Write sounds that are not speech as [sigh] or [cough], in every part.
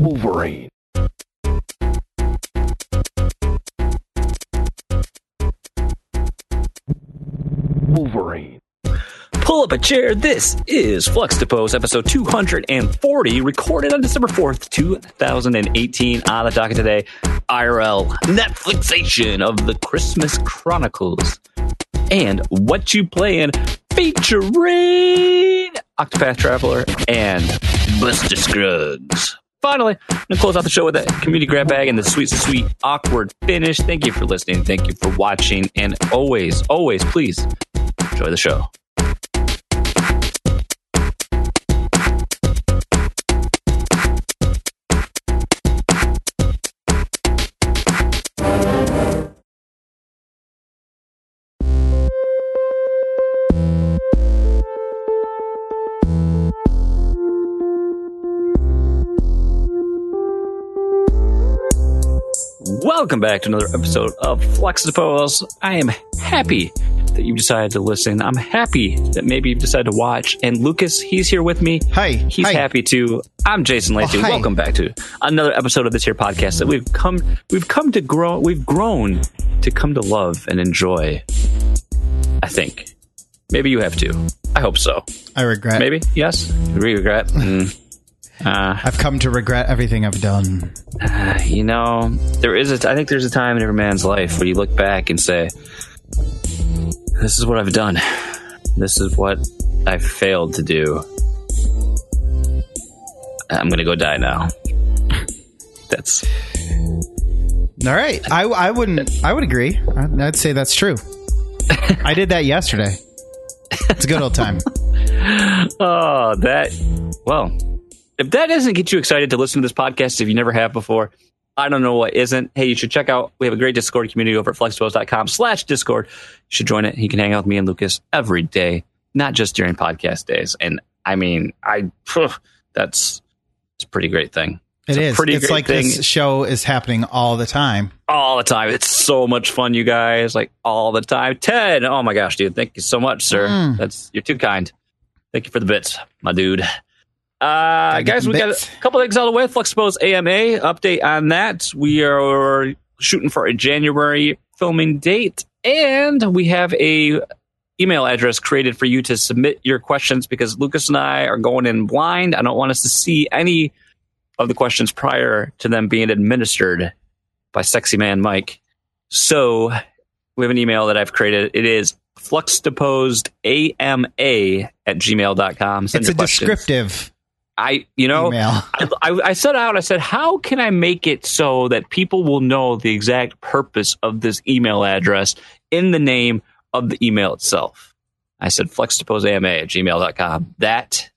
Wolverine. Wolverine. Pull up a chair. This is Flux Depose, episode 240, recorded on December 4th, 2018. On the docket today, IRL Netflixation of the Christmas Chronicles. And What You Playing, featuring Octopath Traveler and Buster Scruggs. Finally, I'm going to close out the show with a community grab bag and the sweet, sweet, awkward finish. Thank you for listening. Thank you for watching. And always, always, please enjoy the show. Welcome back to another episode of Flux Depose. I am happy that you decided to listen. I'm happy that maybe you've decided to watch. And Lucas, he's here with me. Hi. He's Hi. happy too. I'm Jason Lacey. Oh. Welcome back to another episode of this here podcast that we've come we've come to grow we've grown to come to love and enjoy. I think. Maybe you have too. I hope so. I regret. Maybe? Yes? Regret? [laughs] Mm. Uh, I've come to regret everything I've done. Uh, you know, there is a. I think there's a time in every man's life where you look back and say, "This is what I've done. This is what I've failed to do. I'm gonna go die now." That's All right. I, I wouldn't. I would agree. I'd say that's true. [laughs] I did that yesterday. It's a good old time. [laughs] oh that. Well, if that doesn't get you excited to listen to this podcast, if you never have before. I don't know what isn't. Hey, you should check out. We have a great Discord community over at flexpose.com slash Discord. You should join it. You can hang out with me and Lucas every day, not just during podcast days. And I mean, I that's it's a pretty great thing. It a is. pretty It's like thing. this show is happening all the time. all the time. It's so much fun, you guys. Like all the time. Ted, oh my gosh, dude, thank you so much, sir. Mm. That's you're too kind. Thank you for the bits, my dude. Uh, guys, we got a couple things out of the way. Flexpose AMA update on that. We are shooting for a January filming date, and we have a email address created for you to submit your questions because Lucas and I are going in blind. I don't want us to see any of the questions prior to them being administered by Sexy Man Mike. So we have an email that I've created. It is fluxdeposedama at gmail.com. Send it's a questions. descriptive I, you know. [laughs] I, I, I set out, I said, how can I make it so that people will know the exact purpose of this email address in the name of the email itself? I said, fluxdeposeama at gmail.com. That,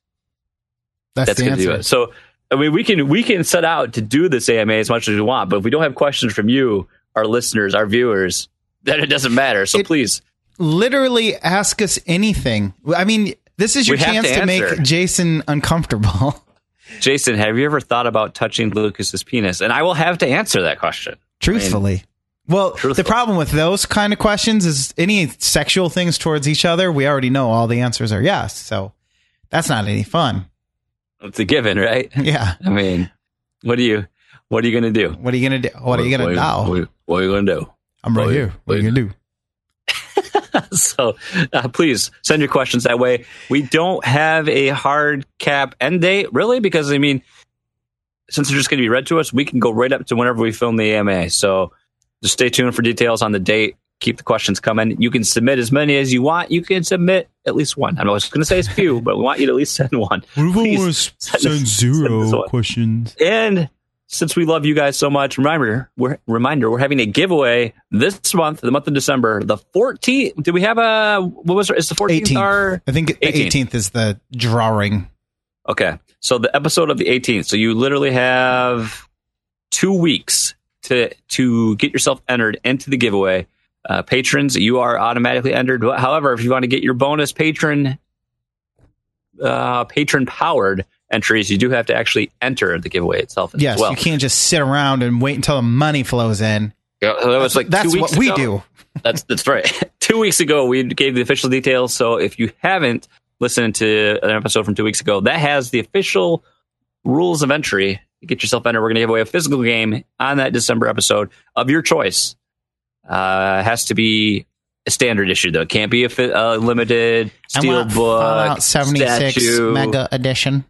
That's, that's going to do it. So, I mean, we can, we can set out to do this AMA as much as we want, but if we don't have questions from you, our listeners, our viewers, [laughs] then it doesn't matter. So It- please, Literally, ask us anything. I mean, this is your We chance to to, make. Jason uncomfortable. [laughs] Jason, have you ever thought about touching Lucas's penis? And I will have to answer that question. Truthfully. well, Truthful. the problem with those kind of questions is any sexual things towards each other, we already know all the answers are yes. So that's not any fun. It's a given, right? [laughs] Yeah. I mean, what are you, what are you going to do? What are you going to do? What are you going to do? What, what are you going to do? I'm right what- here. What are you going to do? [laughs] so uh, please send your questions that way. We don't have a hard cap end date, really, because I mean, since they're just going to be read to us, we can go right up to whenever we film the AMA. So just stay tuned for details on the date. Keep the questions coming. You can submit as many as you want. You can submit at least one. I'm was going to say it's few, but we want you to at least send one. Please send us- [laughs] send us one. questions? And since we love you guys so much, reminder, we're reminder, we're having a giveaway this month, the month of December, the 14th. Did we have a what was it? Is the 14th 18th. our I think the 18th. 18th is the drawing. Okay. So the episode of the 18th. So you literally have 2 weeks to to get yourself entered into the giveaway. Uh, patrons, you are automatically entered. However, if you want to get your bonus patron uh, patron powered entries, you do have to actually enter the giveaway itself as Yes, well. you can't just sit around and wait until the money flows in. Yeah, that was like That's what we ago. do. That's that's right. [laughs] two weeks ago, we gave the official details. So if you haven't listened to an episode from two weeks ago, that has the official rules of entry. get yourself entered. We're going to give away a physical game on that December episode of your choice. Uh, it has to be a standard issue though. It can't be a fi- uh, limited steel book. 76. Mega Edition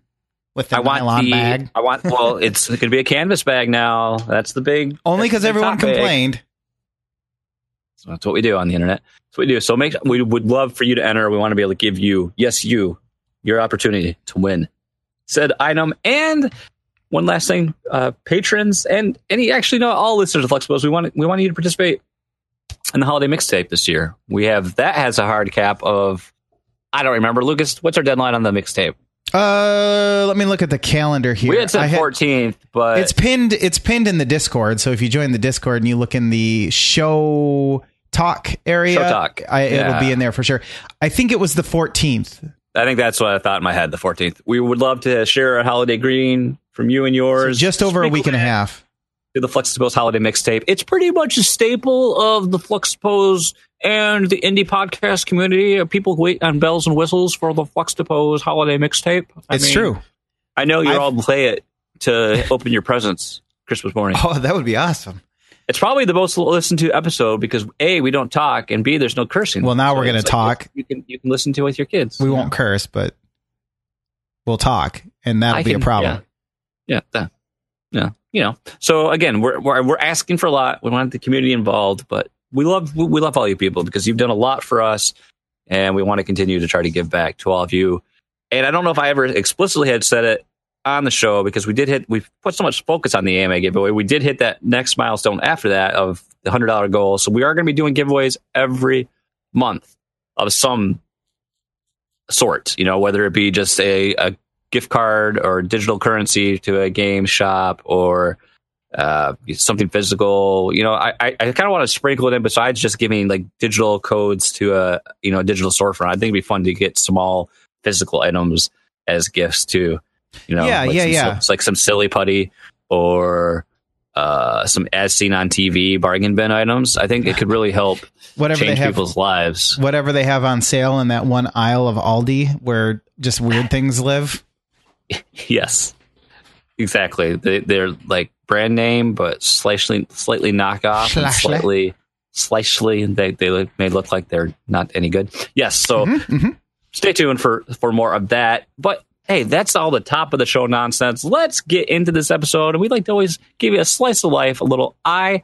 with the I want nylon the. bag. I want. Well, it's going to be a canvas bag now. That's the big. [laughs] Only because everyone topic. complained. So that's what we do on the internet. That's what we do. So make we would love for you to enter. We want to be able to give you, yes, you, your opportunity to win said item. And one last thing, uh, patrons and any actually no all listeners of Flexibos, we want we want you to participate in the holiday mixtape this year. We have that has a hard cap of I don't remember. Lucas, what's our deadline on the mixtape? Uh, let me look at the calendar here. we had said fourteenth, but it's pinned. It's pinned in the Discord. So if you join the Discord and you look in the show talk area, Show talk. I, it'll be in there for sure. I think it was the 14th. I think that's what I thought in my head. The fourteenth. We would love to share a holiday greeting from you and So yours. just over a week and a half. To the Flexipose holiday mixtape. It's pretty much a staple of the Flexipose and the indie podcast community. Of people who wait on bells and whistles for the Flexipose holiday mixtape. I It's mean, true. I know you I've- all play it to [laughs] open your presents Christmas morning. Oh, that would be awesome. It's probably the most listened to episode because a we don't talk and b there's no cursing. Well, now we're it's gonna talk. You can you can listen to it with your kids. We won't curse, but we'll talk, and that'll I be can- a problem. Yeah, that, yeah, you know. So again, we're, we're we're asking for a lot. We want the community involved, but we love we love all you people because you've done a lot for us, and we want to continue to try to give back to all of you. And I don't know if I ever explicitly had said it on the show because we did hit we put so much focus on the AMA giveaway. We did hit that next milestone after that of the hundred dollar goal. So we are going to be doing giveaways every month of some sort. You know, whether it be just a, a gift card or digital currency to a game shop or uh, something physical. You know, I, I, I kind of want to sprinkle it in besides just giving like digital codes to a you know a digital storefront. I think it'd be fun to get small physical items as gifts too. You know, Yeah, like yeah, some, yeah. It's like some silly putty or uh, some as seen on TV bargain bin items. I think it could really help [sighs] Whatever change have, people's lives. whatever they have on sale in that one aisle of Aldi where just weird things live. [laughs] Yes, exactly. They, they're like brand name, but slightly slightly knockoff, Slightly. slightly they they look, may look like they're not any good. Yes, so mhm. stay tuned for for more of that. But hey, that's all the top of the show nonsense. Let's get into this episode, and we like to always give you a slice of life, a little IRL.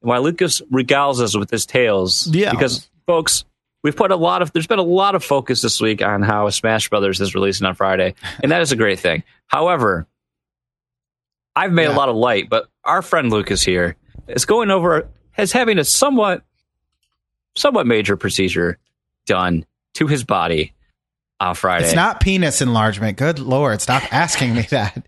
While Lucas regales us with his tales, Yeah. because folks, we've put a lot of there's been a lot of focus this week on how Smash Brothers is releasing on Friday, and that is a great thing. However, I've made Yeah. a lot of light, but our friend Lucas here is going over is having a somewhat somewhat major procedure done to his body on Friday. It's not penis enlargement. Good lord, stop asking me that.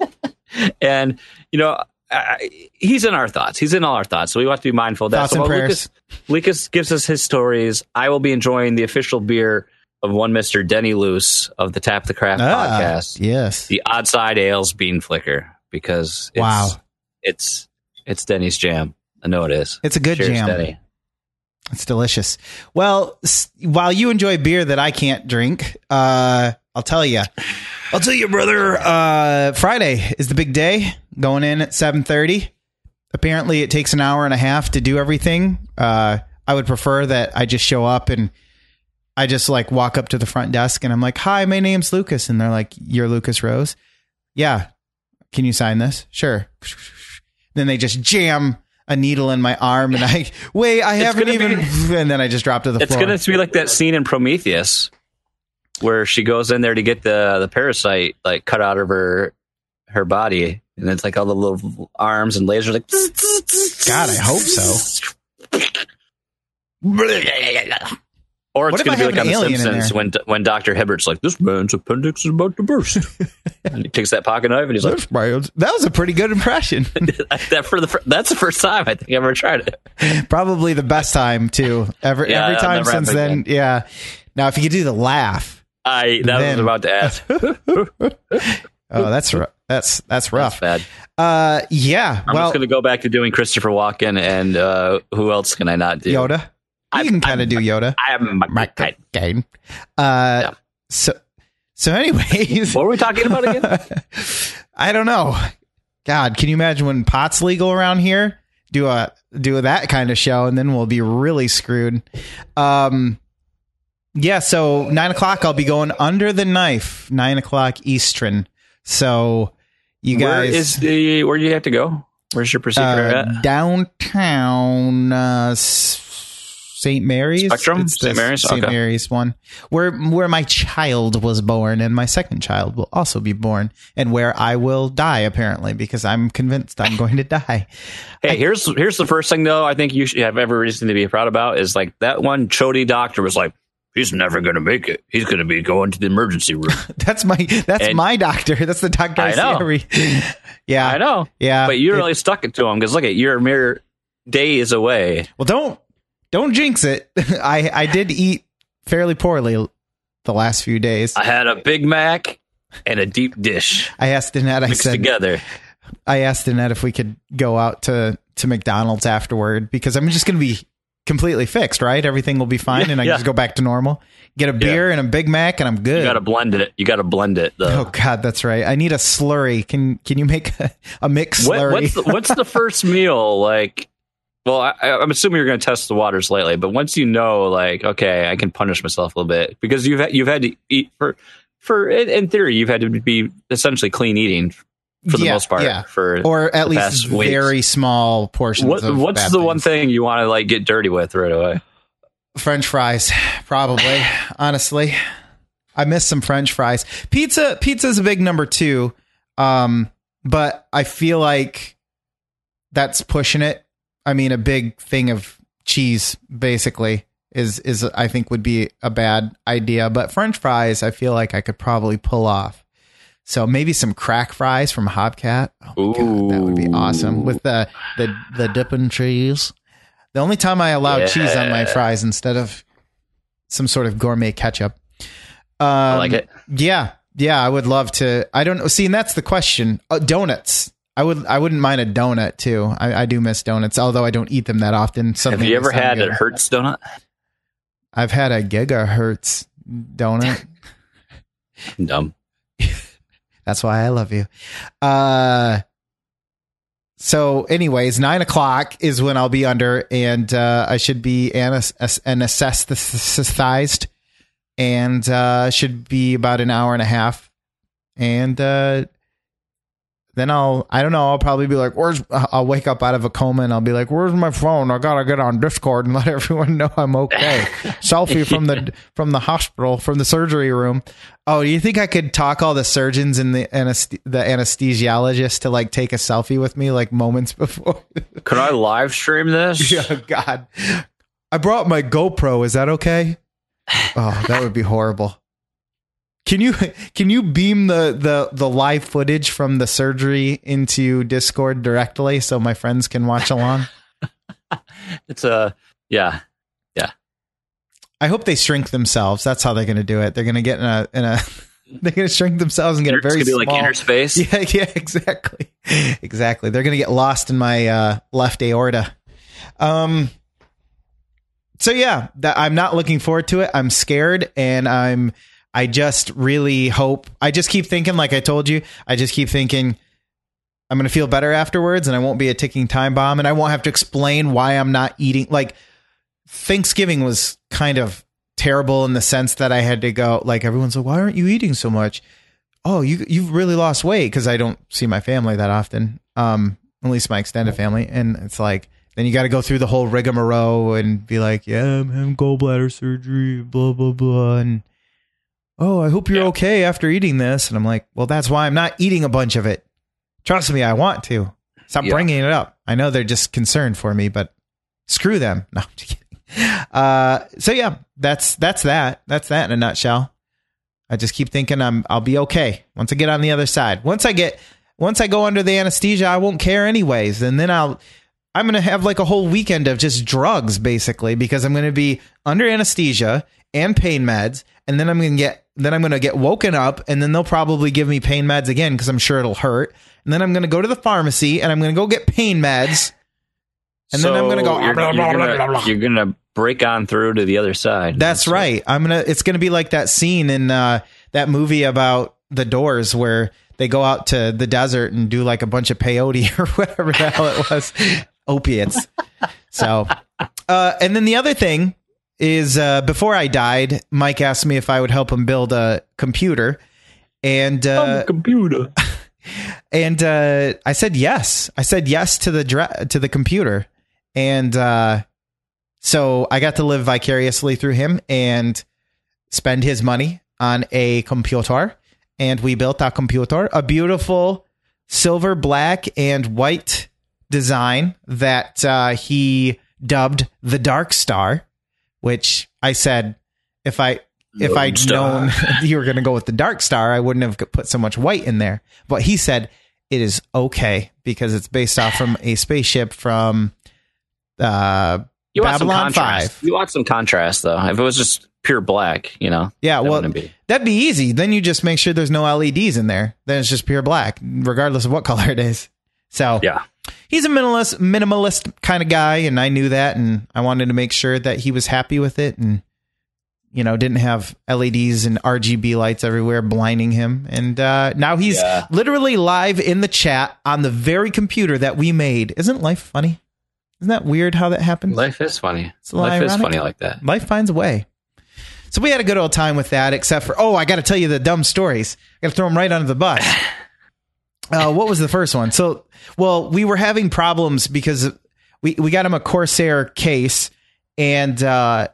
[laughs] and you know I, he's in our thoughts. He's in all our thoughts, so we have to be mindful of that. Thoughts so and prayers. Lucas, Lucas gives us his stories. I will be enjoying the official beer of one Mister Denny Luce of the Tap the Craft Ah, podcast, Yes. the Odd Side Ales Bean Flicker, because it's, Wow. it's it's Denny's jam. I know it is. It's a good Cheers, jam. Denny. It's delicious. Well, s- while you enjoy beer that I can't drink, uh, I'll tell you. I'll tell you, brother. Uh, Friday is the big day. Going in at seven thirty. Apparently, it takes an hour and a half to do everything. Uh, I would prefer that I just show up and I just like walk up to the front desk and I'm like, "Hi, my name's Lucas," and they're like, "You're Lucas Rose." Yeah. Can you sign this? Sure. [laughs] Then they just jam a needle in my arm and I wait, I It's haven't even be- [laughs] and then I just drop to the It's floor. It's going to be like that scene in Prometheus where she goes in there to get the the parasite like cut out of her her body, and it's like all the little arms and lasers like. God, I hope so. Or it's going to be like on The Simpsons when when Doctor Hibbert's like, "This man's appendix is about to burst," [laughs] and he takes that pocket knife and he's like, that was a pretty good impression. [laughs] "That for the that's the first time I think I ever tried it." Probably the best time too. Every Yeah, every time since then. Yeah. Now if you could do the laugh. I that Then- was about to ask. [laughs] Oh, that's that's that's That's rough. bad. Uh yeah. I'm well just going to go back to doing Christopher Walken, and uh, who else can I not do? Yoda. You I'm- can kind of do Yoda. I'm my, Michael Caine. Uh Yeah. so so anyways What were we talking about again? [laughs] I don't know. God, can you imagine when pot's legal around here? Do a do that kind of show, and then we'll be really screwed. Um, yeah. So nine o'clock, I'll be going under the knife. Nine o'clock Eastern. So you Where guys, is the where do you have to go? Where's your procedure uh, at? downtown uh, St. Mary's. Spectrum? St. Mary's? St. Okay. Mary's one, where where my child was born, and my second child will also be born, and where I will die apparently because I'm convinced I'm going to die. [laughs] Hey, here's here's the first thing though. I think you should have every reason to be proud about is like that one chody doctor was like, he's never gonna make it. He's gonna be going to the emergency room. [laughs] That's my that's And- my doctor. [laughs] That's the doctor I, know. every. [laughs] Yeah, I know, Yeah, but you really stuck it to him because look at you're mere days away. well, don't don't jinx it. I I did eat fairly poorly the last few days. I had a Big Mac and a deep dish I asked Annette. I said, together. I asked Annette if we could go out to to McDonald's afterward because I'm just going to be completely fixed, right? Everything will be fine, and I Yeah. just go back to normal. Get a beer and a Big Mac, and I'm good. You got to blend it. You got to blend it. Though. oh God, that's right. I need a slurry. Can can you make a, a mix What, slurry? what's the, what's the [laughs] first meal like? Well, I, I'm assuming you're going to test the waters lately, but once you know, like, okay, I can punish myself a little bit because you've had, you've had to eat for for in, in theory you've had to be essentially clean eating for the Yeah, most part. yeah. For or at the least past weeks. very small portions. what of what's bad the one thing you want to like get dirty with right away? French fries, probably. [sighs] honestly, I miss some French fries. Pizza, pizza's a big number two. Um, but I feel like that's pushing it. I mean, a big thing of cheese, basically, is is I think would be a bad idea. But French fries, I feel like I could probably pull off. So maybe some crack fries from HopCat. Oh god, that would be awesome with the the the dipping cheese. The only time I allow cheese on my fries instead of some sort of gourmet ketchup. Um, I like it. Yeah, yeah, I would love to. I don't. See, and that's the question. Uh, donuts. I would. I wouldn't mind a donut too. I, I do miss donuts, although I don't eat them that often. Have you ever had good. a Hertz donut? I've had a Giga Hertz donut. [laughs] Dumb. That's why I love you. Uh, so, anyways, nine o'clock is when I'll be under, and uh, I should be anes- anesthetized, and uh, should be about an hour and a half, and uh, then I'll I don't know I'll probably be like, where's I'll wake up out of a coma and I'll be like, where's my phone? I gotta get on Discord and [laughs] let everyone know I'm okay. [laughs] Selfie from the from the hospital from the surgery room. Oh, do you think I could talk all the surgeons and the anest- the anesthesiologist to like take a selfie with me like moments [laughs] before? Could I live stream this? yeah, God. I brought my GoPro. Is that okay? Oh, that would be horrible. Can you [laughs] can you beam the the the live footage from the surgery into Discord directly so my friends can watch along? [laughs] It's a yeah. Yeah. I hope they shrink themselves. That's how they're going to do it. They're going to get in a in a [laughs] they're going to shrink themselves and get a It's very gonna be like small. inner space. Yeah, yeah, exactly. Exactly. They're going to get lost in my uh, left aorta. Um so yeah, that I'm not looking forward to it. I'm scared and I'm I just really hope I just keep thinking like I told you, I just keep thinking I'm going to feel better afterwards and I won't be a ticking time bomb and I won't have to explain why I'm not eating like Thanksgiving was kind of terrible in the sense that I had to go like everyone's like why aren't you eating so much? Oh, you you've really lost weight because I don't see my family that often. Um at least my extended family and it's like then you got to go through the whole rigmarole and be like, "Yeah, I'm having gallbladder surgery, blah blah blah." And oh, I hope you're Yeah. okay after eating this. And I'm like, "Well, that's why I'm not eating a bunch of it. Trust me, I want to. Stop Yeah. bringing it up. I know they're just concerned for me, but screw them." [laughs] No, I'm just kidding. Uh, so yeah, that's that's that. That's that in a nutshell. I just keep thinking I'm I'll be okay once I get on the other side. Once I get once I go under the anesthesia, I won't care anyways, and then I'll I'm going to have like a whole weekend of just drugs basically because I'm going to be under anesthesia and pain meds and then I'm going to get then I'm going to get woken up and then they'll probably give me pain meds again because I'm sure it'll hurt. And then I'm going to go to the pharmacy and I'm going to go get pain meds. And then I'm gonna go, You're, blah, you're blah, gonna, you're gonna break on through to the other side. That's right. I'm going to it's going to be like that scene in uh that movie about the Doors where they go out to the desert and do like a bunch of peyote [laughs] or whatever the hell it was, opiates. So, uh, and then the other thing is uh, before I died, Mike asked me if I would help him build a computer, and uh, computer. [laughs] and uh, I said yes. I said yes to the dra- to the computer, and uh, so I got to live vicariously through him and spend his money on a computer. And we built a computer, a beautiful silver, black, and white design that uh, he dubbed the Dark Star. Which I said, if I if Lone I'd Star. known [laughs] you were going to go with the Dark Star, I wouldn't have put so much white in there. But he said it is okay because it's based off from a spaceship from uh, You want some Babylon contrast. 5. You want some contrast, though. If it was just pure black, you know. Yeah, that well, be. that'd be easy. Then you just make sure there's no LEDs in there. Then it's just pure black, regardless of what [laughs] color it is. So Yeah. He's a minimalist, minimalist kind of guy, and I knew that, and I wanted to make sure that he was happy with it, and you know, didn't have LEDs and RGB lights everywhere blinding him. And uh, now he's Yeah. literally live in the chat on the very computer that we made. Isn't life funny? Isn't that weird how that happens? Life is funny. It's a little Life is funny like that. life finds a way. So we had a good old time with that, except for oh, I got to tell you the dumb stories. I got to throw them right under the bus. [laughs] Uh, what was the first one? So, well, we were having problems because we we got him a Corsair case, and uh,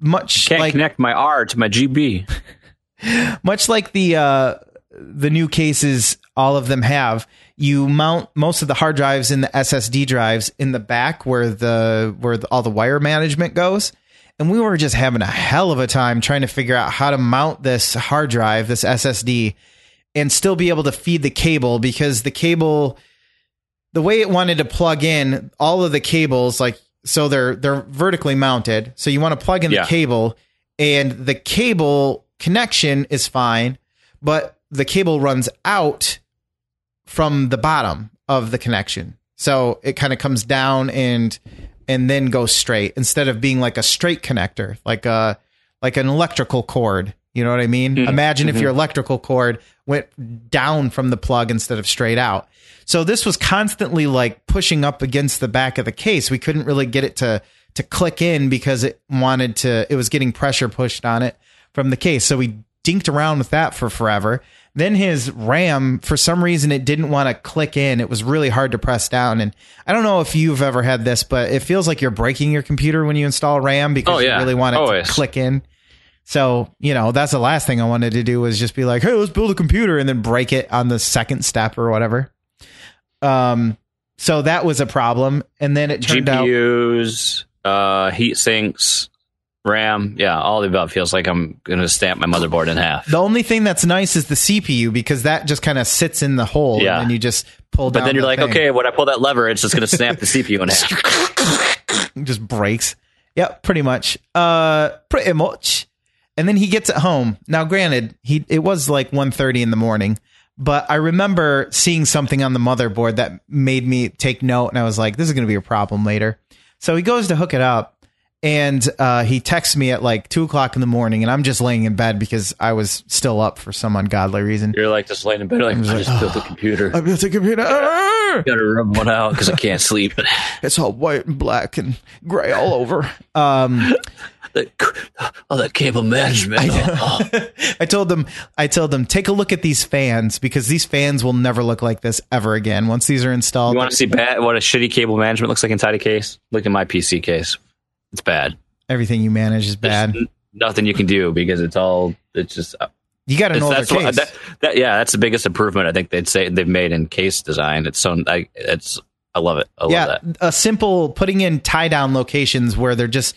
much Can't like connect my R to my GB. [laughs] much like the uh, the new cases, all of them have. You mount most of the hard drives in the SSD drives in the back where the where the, all the wire management goes. And we were just having a hell of a time trying to figure out how to mount this hard drive, this SSD, and still be able to feed the cable because the cable, the way it wanted to plug in, all of the cables, like so they're they're vertically mounted. So you want to plug in Yeah. the cable, and the cable connection is fine, but the cable runs out from the bottom of the connection. So it kind of comes down and and then goes straight instead of being like a straight connector, like a like an electrical cord. You know what I mean? Mm-hmm. Imagine if mm-hmm. your electrical cord went down from the plug instead of straight out. So this was constantly like pushing up against the back of the case. We couldn't really get it to to click in because it wanted to it was getting pressure pushed on it from the case. So we dinked around with that for forever. Then his RAM, for some reason, it didn't want to click in. It was really hard to press down. And I don't know if you've ever had this, but it feels like you're breaking your computer when you install RAM because Oh, yeah. you really want it Always. to click in. So, you know, that's the last thing I wanted to do was just be like, hey, let's build a computer and then break it on the second step or whatever. Um, so that was a problem. And then it turned out GPUs, uh, heat sinks, RAM. Yeah, all the above. Feels like I'm going to stamp my motherboard in half. the only thing that's nice is the CPU because that just kind of sits in the hole Yeah. and you just pull down. But then you're the like, thing. okay, when I pull that lever, it's just going to snap the CPU in half. It [laughs] just breaks. Yep, pretty much. Uh pretty much. And then he gets it home. Now granted, he it was like 1:30 in the morning, but I remember seeing something on the motherboard that made me take note and I was like, this is going to be a problem later. So he goes to hook it up and uh, he texts me at like two o'clock in the morning and I'm just laying in bed because I was still up for some ungodly reason. You're like just laying in bed, like, I just built a computer. I built a computer. [laughs] Ah! Got to rub one out because I can't sleep. [laughs] It's all white and black and gray all over. Um, The- oh, that cable management. Oh, [laughs] I told them, I told them, take a look at these fans because these fans will never look like this ever again. Once these are installed, You want to see bad, what a shitty cable management looks like inside a case? Look at my PC case. It's bad. everything you manage is bad. n- nothing you can do because it's all. It's just. You got It's, older that's what, case. that, that, yeah, that's the biggest improvement I think they'd say they've made in case design. It's so. I, it's. I love it. I love yeah, that. a simple putting in tie down locations where they're just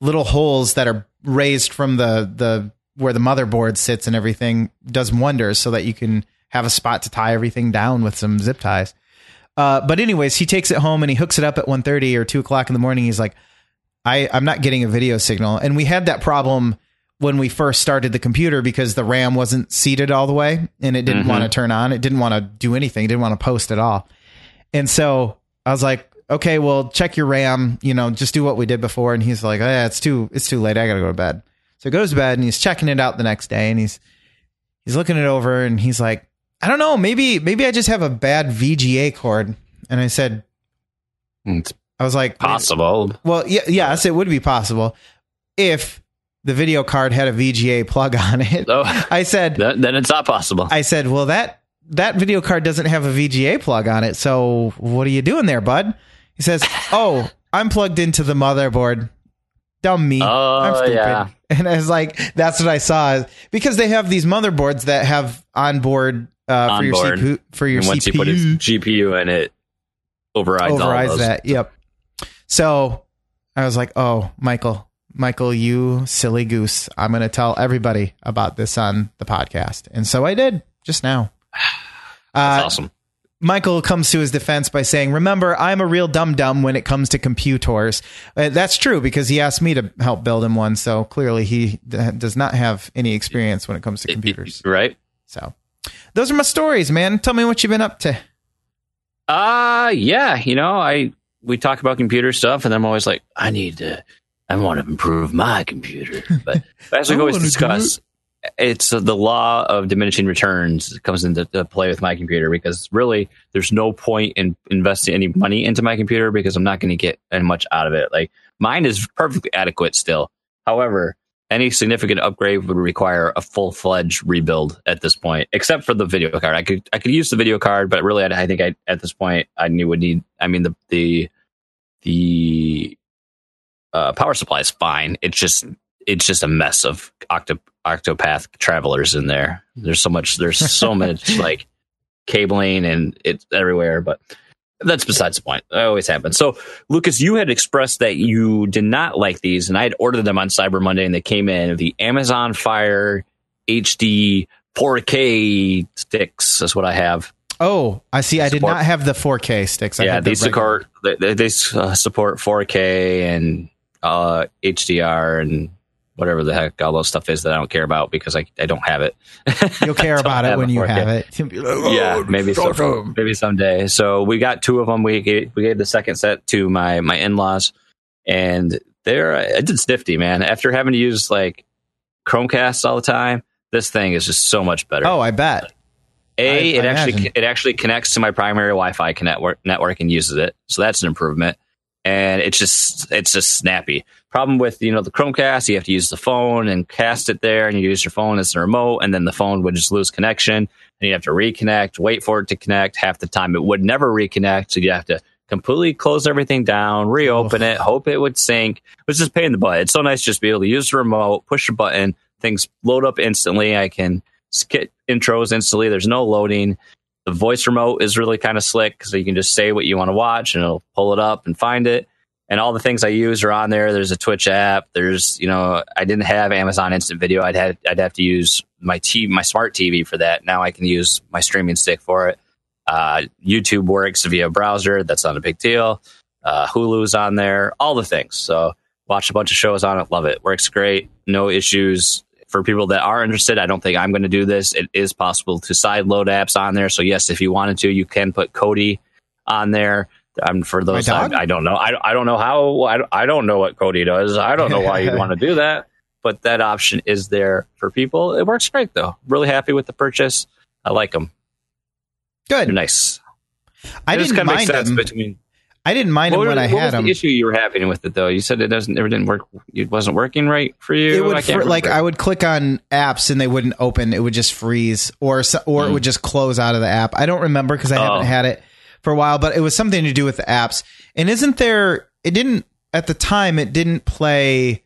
little holes that are raised from the the where the motherboard sits and everything does wonders so that you can have a spot to tie everything down with some zip ties. Uh, but anyways, he takes it home and he hooks it up at 1.30 or two o'clock in the morning. He's like, I, I'm not getting a video signal. And we had that problem when we first started the computer because the RAM wasn't seated all the way and it didn't Mhm. want to turn on. It didn't want to do anything. It didn't want to post at all. And so I was like, okay, well, check your RAM, you know, just do what we did before. And he's like, oh, yeah, it's too, it's too late. I got to go to bed. So he goes to bed and he's checking it out the next day and he's, he's looking it over and he's like, I don't know, maybe maybe I just have a bad VGA cord. And I said, It's I was like, possible. Well, yeah, yes, it would be possible if the video card had a VGA plug on it. Oh, I said, then then it's not possible. I said, well, that that video card doesn't have a VGA plug on it. So what are you doing there, bud? He says, [laughs] oh, I'm plugged into the motherboard. Dumb me. Oh, I'm stupid. yeah. [laughs] And I was like, that's what I saw because they have these motherboards that have onboard uh, for your CPU for your and once CPU you put its GPU in it, overrides, all overrides those. that. Yep. So I was like, "Oh, Michael, Michael, you silly goose! I'm going to tell everybody about this on the podcast." And so I did just now. [sighs] That's Uh, awesome. Michael comes to his defense by saying, "Remember, I'm a real dum dum when it comes to computers." Uh, that's true because he asked me to help build him one. So clearly, he d- does not have any experience when it comes to computers. right? So those are my stories, man. Tell me what you've been up to. Uh yeah, you know, I we talk about computer stuff, and I'm always like, I need to, I want to improve my computer. But [laughs] as we always discuss, it's uh, the law of diminishing returns that comes into play with my computer because really, there's no point in investing any money into my computer because I'm not going to get much out of it. Like mine is perfectly adequate still. However, any significant upgrade would require a full fledged rebuild at this point, except for the video card. I could I could use the video card, but really, I, I think I at this point I knew would need. I mean, the the the uh, power supply is fine. It's just it's just a mess of octo, octopath travelers in there. There's so much. There's so [laughs] much like cabling and it's everywhere, but. That's besides the point. It always happens. So, Lucas, you had expressed that you did not like these, and I had ordered them on Cyber Monday, and they came in the Amazon Fire HD 4K sticks. That's what I have. Oh, I see. I did Support- not have the 4K sticks. I yeah, had the they regular- support they, they, they uh, support 4K and uh, HDR and whatever the heck all those stuff is that I don't care about because I, I don't have it. You'll [laughs] care about it when you have it. Like, "Oh, yeah, maybe so, maybe someday. So we got two of them. We gave, we gave the second set to my my in laws, and they're I did snifty man. After having to use like Chromecast all the time, this thing is just so much better. Oh, I bet. A, I- it I actually imagine. it actually connects to my primary Wi-Fi network network and uses it, so that's an improvement. And it's just it's just snappy. Problem with you know the Chromecast, you have to use the phone and cast it there, and you use your phone as the remote, and then the phone would just lose connection, and you have to reconnect, wait for it to connect. Half the time, it would never reconnect, so you have to completely close everything down, reopen it, hope it would sync. It was just a pain in the butt. It's so nice just to be able to use the remote, push a button, things load up instantly. I can skip intros instantly. There's no loading. The voice remote is really kind of slick so you can just say what you want to watch and it'll pull it up and find it. And all the things I use are on there. There's a Twitch app. There's, you know, I didn't have Amazon Instant Video. I'd had I'd have to use my TV, my smart TV for that. Now I can use my streaming stick for it. Uh, YouTube works via browser. That's not a big deal. Uh, Hulu's on there. All the things. So watch a bunch of shows on it. Love it. Works great. No issues for people that are interested, I don't think I'm going to do this. It is possible to side load apps on there. So yes, if you wanted to, you can put Kodi on there. Um, for those, I. I don't know. I, I don't know how. I, don't- I don't know what Kodi does. I don't know why you'd want to do [laughs] that. But that option is there for people. It works great though. Really happy with the purchase. I like them. They're Good. nice. I It didn't mind them. between. I didn't mind What, them when I what had was them. the issue you were having with it though? You said it doesn't. It didn't work. It wasn't working right for you. It I would can't fr- like. I would click on apps and they wouldn't open. It would just freeze, or or it Mm. would just close out of the app. I don't remember because I Oh. haven't had it for a while, but it was something to do with the apps. And isn't there? It didn't at the time. It didn't play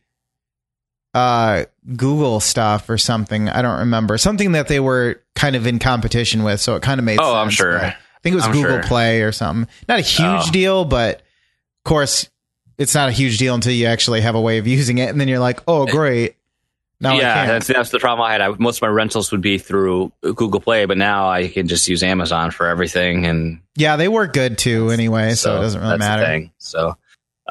uh Google stuff or something. I don't remember something that they were kind of in competition with. So it kind of made. Oh, I'm sure. but I think it was I'm Google sure. Play or something. Not a huge Oh. deal, but of course. It's not a huge deal until you actually have a way of using it, and then you're like, "Oh, great!" Now I yeah, can. that's that's the problem I had. I, most of my rentals would be through Google Play, but now I can just use Amazon for everything, and Yeah, they work good too anyway, so, it doesn't really matter. thing. So,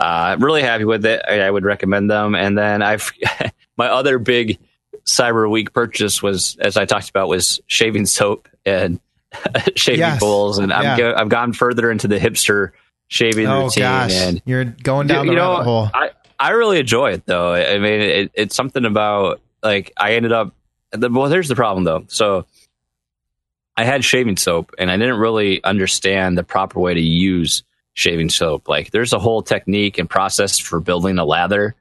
uh, I'm really happy with it. I, I would recommend them. And then I've [laughs] my other big Cyber Week purchase was, as I talked about, was shaving soap and [laughs] shaving Yes. bowls, and I'm Yeah. go, I've gone further into the hipster shaving Oh routine, gosh, and you're going down you the know, rabbit hole. I, I really enjoy it though. I mean, it, it's something about like I ended up the, well, here's the problem though. So I had shaving soap, and I didn't really understand the proper way to use shaving soap. Like, there's a whole technique and process for building a lather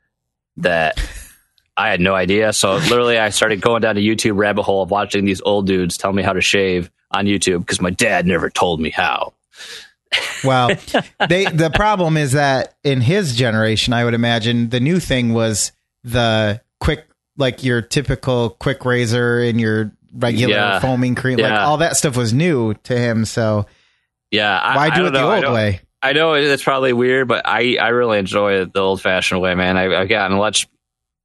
that [laughs] I had no idea. So literally, I started going down to YouTube rabbit hole of watching these old dudes tell me how to shave on YouTube because my dad never told me how. Well, [laughs] they the problem is that in his generation, I would imagine the new thing was the quick, like your typical quick razor and your regular Yeah. foaming cream, like all that stuff was new to him. So Yeah, I, why do it the know. I old way? I know it's probably weird, but I, I really enjoy it the old fashioned way, man. I, I've gotten a much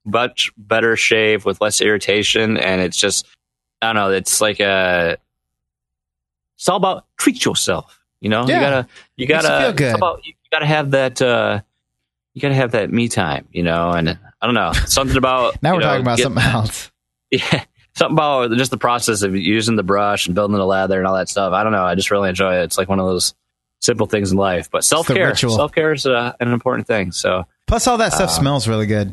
much better shave with less irritation, and it's just I don't know. It's like a it's all about treat yourself. You know, Yeah. you gotta you gotta feel good. About, you gotta have that uh, you gotta have that me time. You know, and I don't know something about [laughs] Now we're know, talking about get- something else. [laughs] yeah, something about just the process of using the brush and building the lather and all that stuff. I don't know. I just really enjoy it. It's like one of those simple things in life. But self care, self care is uh, an important thing. So Plus, all that stuff Uh, smells really good.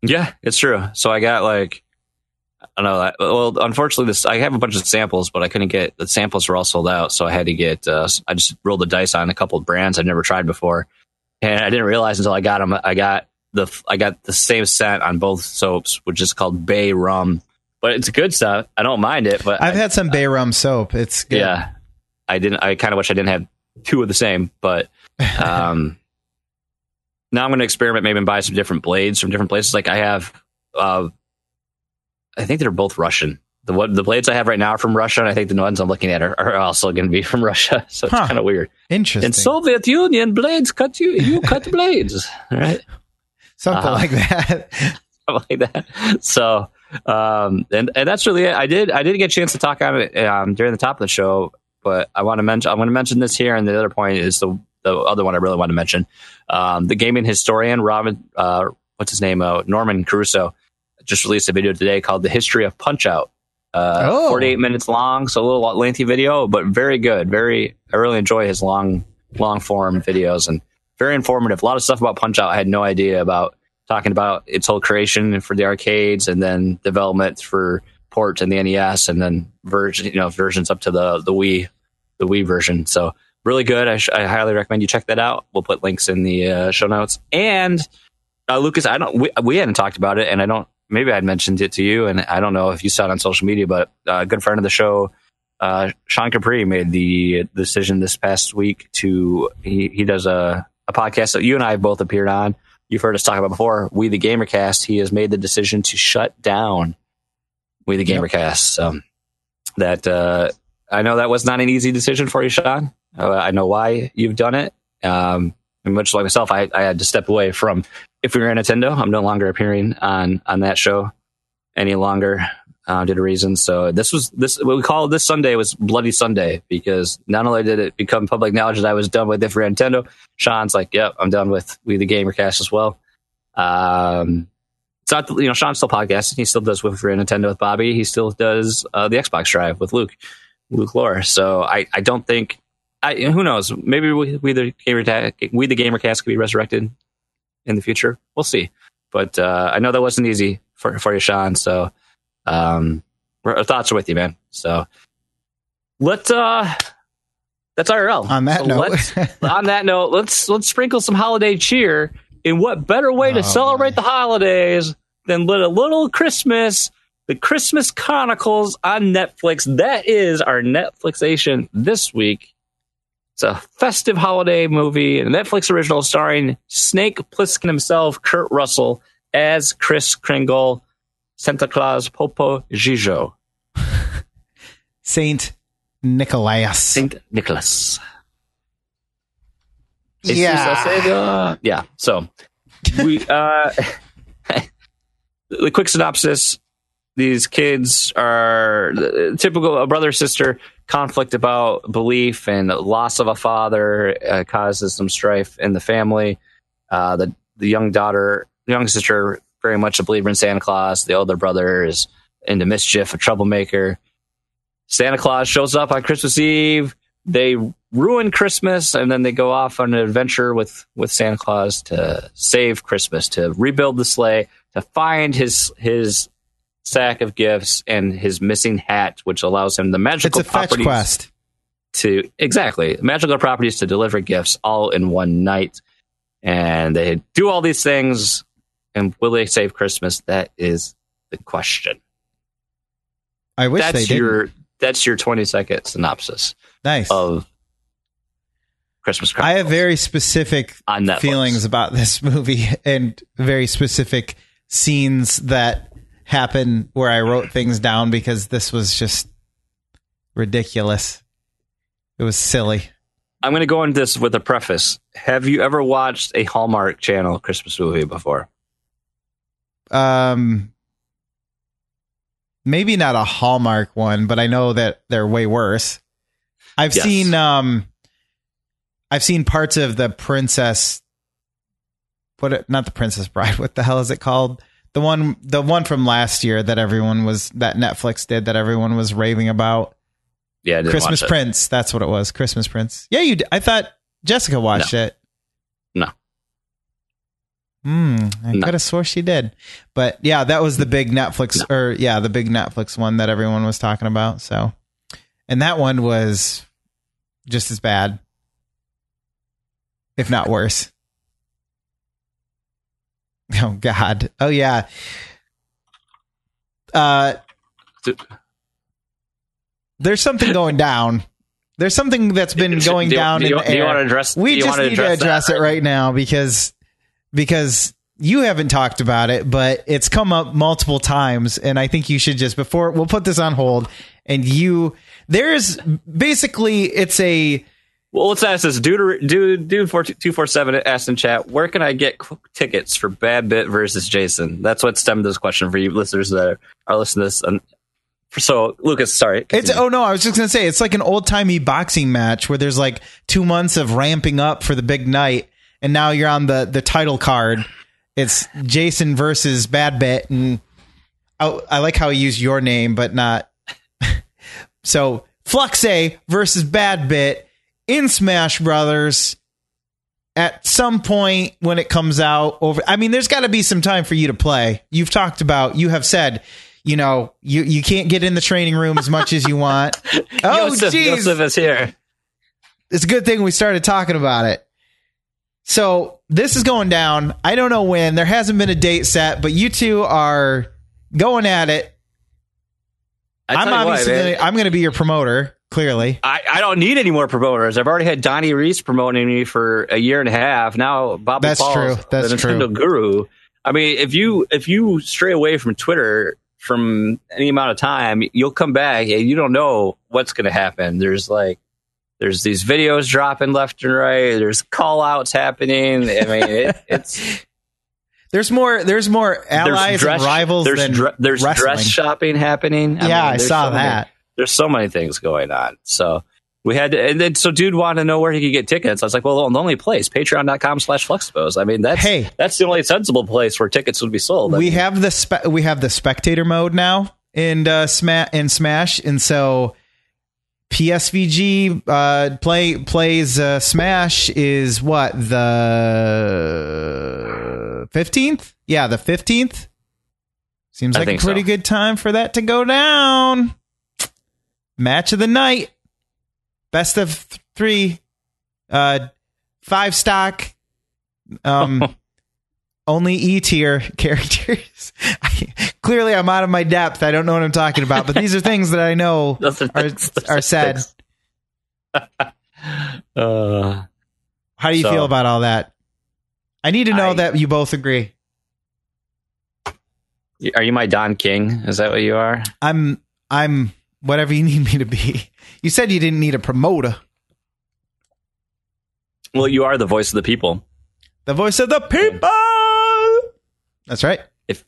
yeah, it's true. So I got like. I know. I- Well, unfortunately, this I have a bunch of samples, but I couldn't get the samples were all sold out. So I had to get. Uh, I just rolled the dice on a couple of brands I've never tried before, and I didn't realize until I got them. I got the I got the same scent on both soaps, which is called Bay Rum, but it's good stuff. I don't mind it, but I've had some bay rum soap. It's good. yeah, I didn't. I kind of wish I didn't have two of the same, but [laughs] um, now I'm going to experiment maybe and buy some different blades from different places. Like I have, uh, I think they're both Russian. The what the blades I have right now are from Russia, and I think the ones I'm looking at are, are also going to be [laughs] from Russia. [laughs] So it's Huh. kind of weird. Interesting. In Soviet Union, blades cut you. You cut [laughs] blades, right? something uh-huh. like that. Something like that. So, um, and and that's really it. I did I didn't get a chance to talk on it um, during the top of the show, but I want to mention I want to mention this here, and the other point is the the other one I really want to mention. Um, the gaming historian Robin, uh, what's his name, uh, Norman Caruso, just released a video today called "The History of Punch Out." Uh, Oh. 48 minutes long, so a little lengthy video, but very good. Very, I really enjoy his long, long form videos and very informative. A lot of stuff about Punch Out I had no idea about. Talking about its whole creation for the arcades and then development for port and the NES and then version, you know, versions up to the the Wii, the Wii version. So really good. I, sh- I highly recommend you check that out. We'll put links in the uh, show notes. And uh, Lucas, I don't. We, we hadn't talked about it, and I don't. Maybe I'd mentioned it to you, and I don't know if you saw it on social media, but a good friend of the show, uh, Sean Capri, made the decision this past week to he he does a a podcast that you and I have both appeared on. You've heard us talk about before. We the Gamercast. He has made the decision to shut down We the. Gamercast. So that uh, I know that was not an easy decision for you, Sean. Uh, I know why you've done it. Um, and much like myself, I, I had to step away from if we were Nintendo. I'm no longer appearing on on that show any longer uh, due to reasons. So this was this what we call this Sunday was Bloody Sunday because not only did it become public knowledge that I was done with it for Nintendo, Sean's like, "Yep, I'm done with We the Gamercast as well." Um, it's not you know Sean's still podcasting. He still does with for Nintendo with Bobby. He still does uh, the Xbox Drive with Luke, Luke Lore. So I I don't think. I, who knows? Maybe we, we the gamer we the gamercast could be resurrected in the future. We'll see. But uh, I know that wasn't easy for for you, Sean. So um, our thoughts are with you, man. So let's uh, that's IRL. On that So note, let's- on that note, let's let's sprinkle some holiday cheer. In what better way to Oh, celebrate my. the holidays than with a little Christmas? The Christmas Chronicles on Netflix. That is our Netflixation this week. It's a festive holiday movie, a Netflix original starring Snake Plissken himself, Kurt Russell, as Kris Kringle, Santa Claus Popo Gijo, [laughs] Saint Nicholas. Saint Nicholas. Yeah. Yeah. So we [laughs] uh [laughs] the quick synopsis. These kids are the typical a brother sister conflict about belief and loss of a father uh, causes some strife in the family. Uh, the the young daughter, young sister, very much a believer in Santa Claus. The older brother is into mischief, a troublemaker. Santa Claus shows up on Christmas Eve. They ruin Christmas, and then they go off on an adventure with with Santa Claus to save Christmas, to rebuild the sleigh, to find his his sack of gifts and his missing hat, which allows him the It's magical a fetch properties quest. to exactly magical properties to deliver gifts all in one night. And they do all these things, and will they save Christmas? That is the question. I wish they that's your that's your twenty second synopsis Nice. of Christmas I have very specific feelings about this [laughs] movie and very specific scenes that happen where I wrote things down because this was just ridiculous. It was silly. I'm going to go into this with a preface. Have you ever watched a Hallmark Channel Christmas movie before? Um maybe not a Hallmark one, but I know that they're way worse. I've Yes. seen um I've seen parts of the Princess what not the Princess Bride, [laughs] what the hell is it called? The one the one from last year that everyone was that Netflix did that everyone was raving about. Yeah, Christmas. Prince, that's what it was. Christmas Prince. Yeah, you d- I thought Jessica watched it. No. Hmm, I No. could have swore she did. But yeah, that was the big Netflix or yeah, the big Netflix one that everyone was talking about. So and that one was just as bad. If not worse. [laughs] Oh God. Oh yeah. Uh there's something going down. There's something that's been going do down do you, in the do you want to address? we just need to address that? it right now because because you haven't talked about it, but it's come up multiple times, and I think you should just before we'll put this on hold. And you, there's basically it's a Well, let's ask this. Dude, dude, dude, four two four seven asked in chat, where can I get tickets for Bad Bit versus Jason? That's what stemmed this question for you listeners that are listening to this. And so, Lucas, sorry, It's oh no, I was just gonna say it's like an old timey boxing match where there's like two months of ramping up for the big night, and now you're on the the title card. It's Jason versus Bad Bit, and I, I like how he used your name, but not. [laughs] so Fluxay versus Bad Bit in Smash Brothers. At some point when it comes out over, I mean, there's got to be some time for you to play. You've talked about, you have said, you know, you you can't get in the training room as much as you want. [laughs] Oh, Joseph, is here. it's a good thing we started talking about it. So this is going down. I don't know when. There hasn't been a date set, but you two are going at it. I I'm tell you what, obviously man, gonna, I'm going to be your promoter. Clearly, I, I don't need any more promoters. I've already had Donnie Reese promoting me for a year and a half. Now Bobby That's Paul's true. That's the Nintendo true. guru. I mean, if you if you stray away from Twitter from any amount of time, you'll come back and you don't know what's going to happen. There's like there's these videos dropping left and right. There's call outs happening. I mean, it, it's [laughs] there's more. There's more allies there's dress, and rivals There's than dre- there's wrestling. dress shopping happening. yeah, I mean, there's saw so that. There's so many things going on. So we had to, and then so dude wanted to know where he could get tickets. I was like, well, the only place, patreon.com slash flexpose. I mean, that's, Hey. that's the only sensible place where tickets would be sold. I we mean, have the spe- we have the spectator mode now in uh, Sma- in Smash, and so PSVG uh, play plays uh, Smash is what the fifteenth? Yeah, the fifteenth. Seems like a pretty so. good time for that to go down. Match of the night, best of th- three, uh, five stock. Um, [laughs] only E tier [laughs] characters. Clearly, I'm out of my depth. I don't know what I'm talking about, but these are things that I know [laughs] are are, things- those are said. Uh, How do you So- feel about all that? I need to know I- that you both agree. are you my Don King? Is that what you are? I'm I'm whatever you [laughs] need me to be. You said you didn't need a promoter. Well, you are the voice of the people. The voice of the people. That's right. If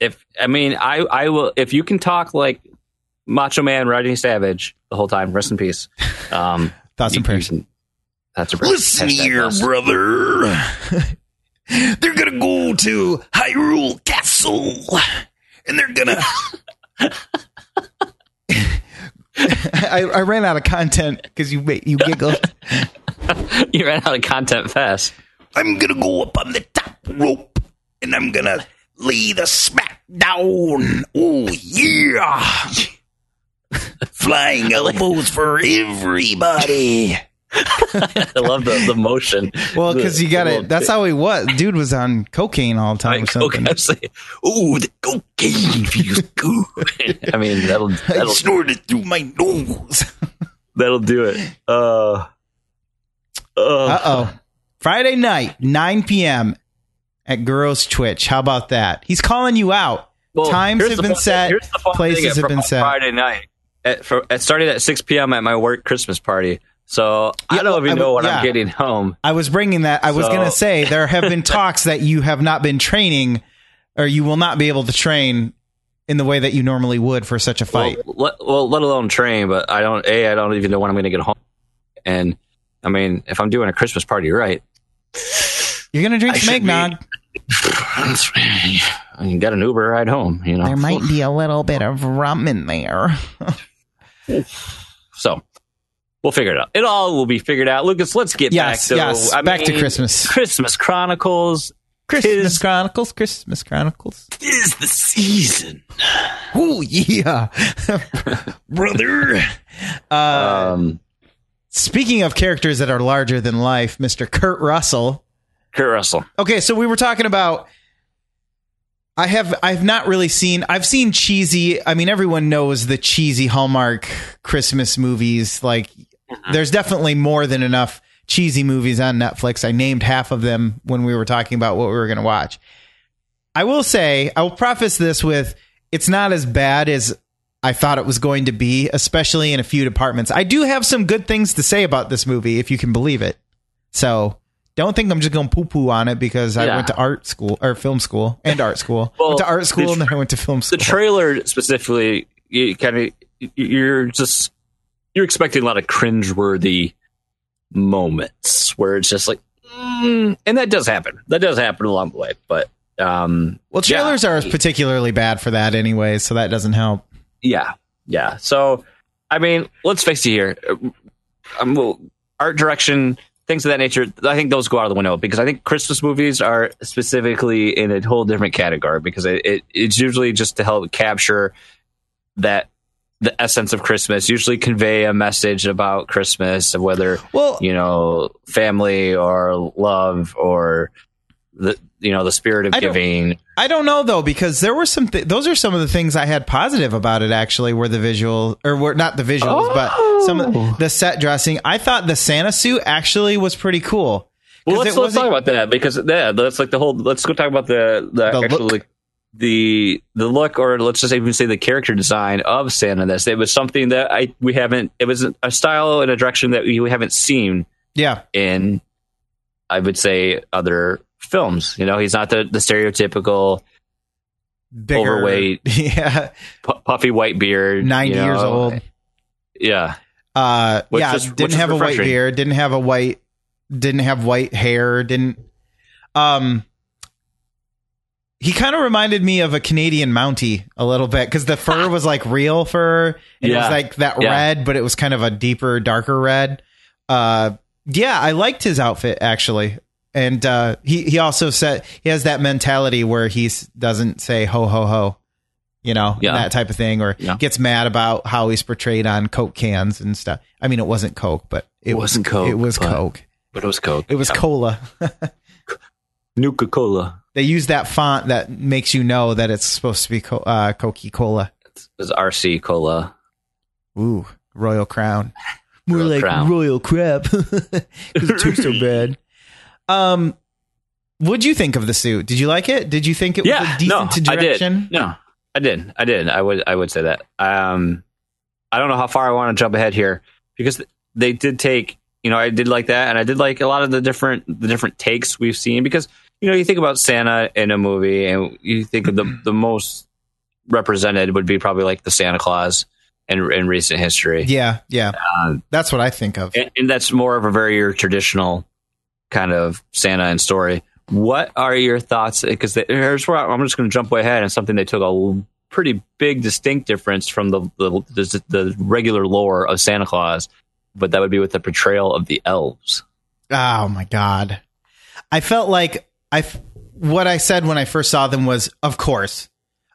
if I mean, I I will. If you can talk like Macho Man Rodney Savage the whole time, rest in peace. Um, [laughs] Thoughts you- and prayers. you can- Thoughts and. Listen here, blessed. brother. they're gonna go to Hyrule Castle, and they're gonna. [laughs] I, I ran out of content because you you giggled. [laughs] you ran out of content fast. I'm gonna go up on the top rope, and I'm gonna lay the smack down. Oh yeah. [laughs] Flying elbows for everybody. I love the, the motion. Well, because you got it. That's how he was. Dude was on cocaine all the time or Like, something. okay, I'm saying, ooh, the cocaine feels [laughs] good. [laughs] I mean, that'll I that'll snorted through my nose. [laughs] that'll do it. Uh, uh, Uh oh. Friday night, 9 p.m. at Girls Twitch. How about that? He's calling you out. well, Times have been set, here's the fun places have been set. Friday night. At, for, it started at 6 p.m. at my work Christmas party. So I Yeah, don't know if I know what yeah. I'm getting home. I was bringing that. I was going to say there have been [laughs] talks that you have not been training or you will not be able to train in the way that you normally would for such a fight. Well, let, well, let alone train, but I don't. A, I don't even know when I'm going to get home. And I mean, if I'm doing a Christmas party right, You're going to drink I some eggnog. [laughs] I can get an Uber ride home. You know, There might be a little bit of rum in there. [laughs] We'll figure it out. It all will be figured out. Lucas, let's get Yes, back to yes. I Back to Christmas. Christmas Chronicles Christmas Tis- Chronicles. Christmas Chronicles. is the season. Oh yeah, [laughs] Brother. Uh, Um, speaking of characters that are larger than life, Mr. Kurt Russell. Kurt Russell. Okay, so we were talking about. I have I've not really seen I've seen cheesy I mean everyone knows the cheesy Hallmark Christmas movies like Uh-huh. there's definitely more than enough cheesy movies on Netflix. I named half of them when we were talking about what we were going to watch. I will say I will preface this with it's not as bad as I thought it was going to be, especially in a few departments. I do have some good things to say about this movie if you can believe it. So don't think I'm just going poo poo on it because I went to art school or film school and art school. [laughs] Well, went to art school the and then I went to film school. The trailer specifically, you kind of you're just you're expecting a lot of cringeworthy moments where it's just like, mm, and that does happen. That does happen along the way, but um, well, yeah. trailers are particularly bad for that anyway, so that doesn't help. Yeah, yeah. So, I mean, let's face it here. Um, well, art direction, things of that nature. I think those go out of the window because I think Christmas movies are specifically in a whole different category because it, it it's usually just to help capture that the essence of Christmas. Usually convey a message about Christmas of whether Well, you know family or love or the you know the spirit of I don't- giving. I don't know though because there were some. Th- those are some of the things I had positive about it. Actually, were the visual or were not the visuals, but some of oh. the set dressing. I thought the Santa suit actually was pretty cool. Well, let's, let's talk about that because yeah, that's like the whole. Let's go talk about the the, The actual look. like, the the look, or let's just even say the character design of Santa. This it was something that I we haven't. It was a style and a direction that we haven't seen Yeah, in. I would say other films. You know, he's not the the stereotypical bigger, Overweight. [laughs] Yeah, pu- puffy white beard, ninety you years old. Yeah, Uh, Which yeah, is- didn't have a white beard. Didn't have a white. Didn't have white hair. Didn't. Um. He kind of reminded me of a Canadian Mountie a little bit because the fur [laughs] was like real fur. And It was like that Yeah. red, but it was kind of a deeper, darker red. Uh, yeah, I liked his outfit actually, and uh, he he also said he has that mentality where he doesn't say ho ho ho, you know, Yeah. that type of thing, or Yeah. gets mad about how he's portrayed on Coke cans and stuff. I mean, it wasn't Coke, but it, wasn't Coke, It was but- Coke. but it was Coke. It was cola. [laughs] Nuka Cola. They use that font that makes you know that it's supposed to be co- uh, Coca Cola. It was RC Cola. Ooh, Royal Crown. More Royal like Crown. Royal Crap [laughs] because it tastes so [laughs] bad. Um, what'd you think of the suit? Did you like it? Did you think it was yeah, a decent no, direction? I did. No, I did. I did. I would. I would say that. Um, I don't know how far I want to jump ahead here because they did take. You know, I did like that, and I did like a lot of the different the different takes we've seen because you know you think about Santa in a movie, and you think of the [clears throat] the most represented would be probably like the Santa Clause in in recent history. Yeah, yeah. Um, That's what I think of. and, and that's more of a very traditional kind of Santa and story. What are your thoughts? Because here's where I'm just going to jump way ahead and something they took a pretty big distinct difference from the, the the the regular lore of Santa Claus, but that would be with the portrayal of the elves. Oh my god. I felt like I f- what I said when I first saw them was, of course,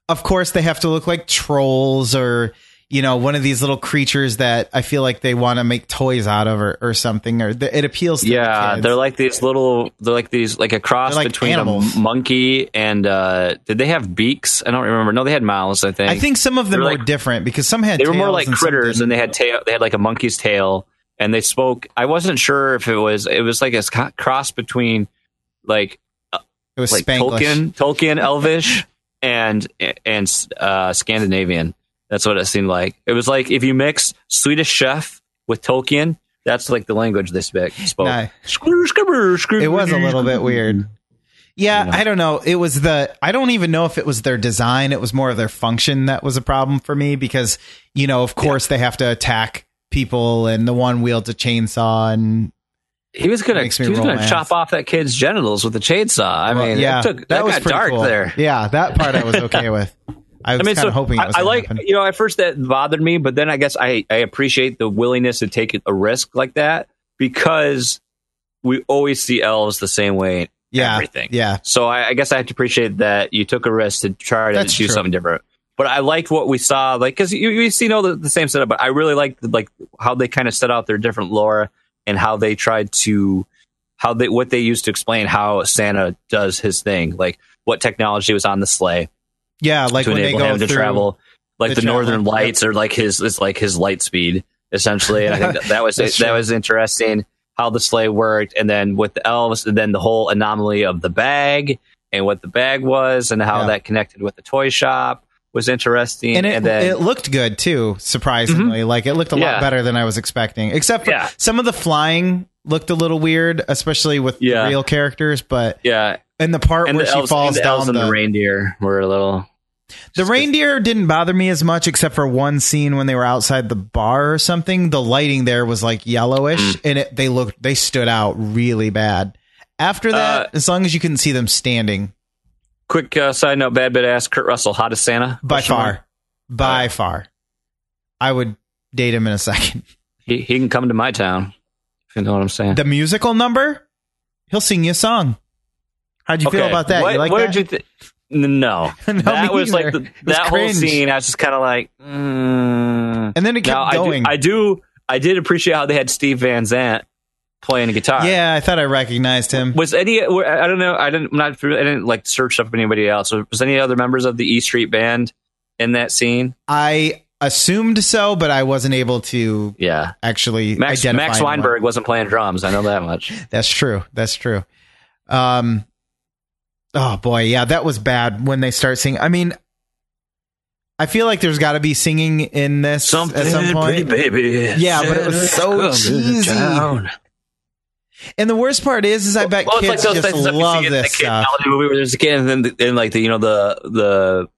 of course, they have to look like trolls or you know one of these little creatures that I feel like they want to make toys out of or, or something. Or th- it appeals to the Yeah, kids. they're like these little. They're like these, like a cross They're like between animals. a monkey and. uh Did they have beaks? I don't remember. No, they had mouths. I think. I think some of them They're were like- different because some had they were more tails like and some critters, didn't. and they had tail. They had like a monkey's tail, and they spoke. I wasn't sure if it was. It was like a sc- cross between, like it was like Spanglish. Tolkien, Tolkien Elvish, and and uh, Scandinavian. That's what it seemed like. It was like if you mix Swedish Chef with Tolkien. That's like the language they spoke. spoke. Nah. Screw, screw, screw. It was a little bit weird. Yeah, Yeah. I don't know. It was the I don't even know if it was their design. It was more of their function that was a problem for me because you know, of course, they have to attack people, and the one wields a chainsaw, and He was gonna he was gonna chop off that kid's genitals with a chainsaw. I mean, yeah, it took, that, was got pretty dark cool. there. Yeah, that part I was okay with. I was I mean, kind so of hoping it was I, I like happen. you know at first that bothered me, but then I guess I I appreciate the willingness to take a risk like that because we always see elves the same way. yeah, everything. yeah, So I, I guess I have to appreciate that you took a risk to try to That's do true. something different. But I liked what we saw, like because you, you see all the, the same setup. But I really liked like how they kind of set out their different lore and how they tried to how they what they used to explain how Santa does his thing, like what technology was on the sleigh yeah. Like to when they enable go him to travel, like the the, northern lights or like his it's like his light speed essentially. And I think that, that was [laughs] That's that was interesting how the sleigh worked, and then with the elves, and then the whole anomaly of the bag and what the bag was, and how Yeah. that connected with the toy shop was interesting. and And, it, then it looked good too. Surprisingly, like it looked a lot Yeah. better than I was expecting. Except for Yeah. some of the flying looked a little weird, especially with Yeah. the real characters. But yeah, in the part and where the she elves, falls and the down and the, the reindeer were a little. The reindeer didn't bother me as much, except for one scene when they were outside the bar or something. The lighting there was like yellowish, Mm. and it, they looked they stood out really bad. After that, Uh, as long as you couldn't see them standing, Quick uh, side note: Bad bit asked Kurt Russell, "Hottest Santa?" by far, mark. by Uh, far, I would date him in a second. [laughs] He he can come to my town. If you know what I'm saying. The musical number, he'll sing you a song. How'd you feel about that? What, you like what that? did you think? No, [laughs] No, that was like the, was that cringe. whole scene. I was just kind of like, mm. and then it kept now I do. I do, I did appreciate how they had Steve Van Zandt playing a guitar. yeah, I thought I recognized him. Was any? I don't know. I didn't. I'm not. I didn't like search up anybody else. Was any other members of the E Street Band in that scene? I assumed so, but I wasn't able to Yeah. actually Max identify Max anyone. Weinberg wasn't playing drums. I know that much. [laughs] That's true. That's true. Um. Oh boy, yeah, that was bad when they start singing. I mean, I feel like there's got to be singing in this at some point. baby. Yeah, but it was so cheesy. And the worst part is, is I bet Well, kids like just things that we love this stuff. movie where there's a kid and then the, and like the you know the the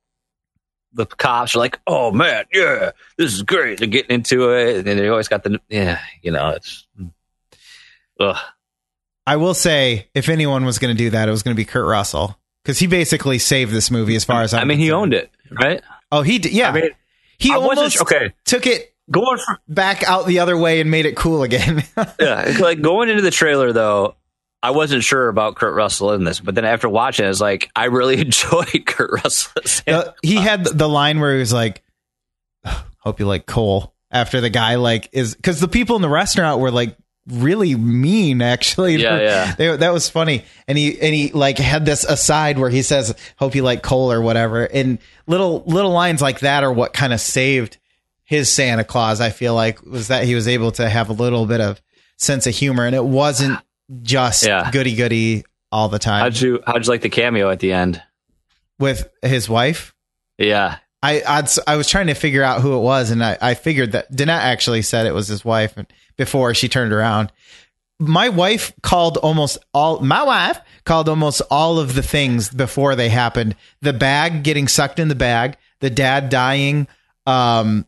the cops are like, oh man, yeah, this is great. They're getting into it, and they always got the yeah, you know, it's. Mm. Ugh. I will say, if anyone was going to do that, it was going to be Kurt Russell because he basically saved this movie as far as I'm I mean, he owned it, right? Oh, he did. Yeah, I mean, he I almost okay. took it Going for back out the other way and made it cool again. [laughs] yeah, like going into the trailer though. I wasn't sure about Kurt Russell in this, but then after watching, it, I was like, I really [laughs] enjoyed Kurt Russell. Uh, he had the line where he was like, [sighs] "Hope you like coal." After the guy like is because the people in the restaurant were like really mean. Actually, Yeah, [laughs] yeah. They- that was funny. And he and he like had this aside where he says, "Hope you like coal" or whatever. And little little lines like that are what kind of saved his Santa Claus. I feel like was that he was able to have a little bit of sense of humor, and it wasn't just Yeah. goody goody all the time How'd you How'd you like the cameo at the end? with his wife. Yeah, I I'd, I was trying to figure out who it was, and I, I figured that Danette actually said it was his wife before she turned around. My wife called almost all. My wife called almost all of the things before they happened. The bag getting sucked in the bag, the dad dying, um,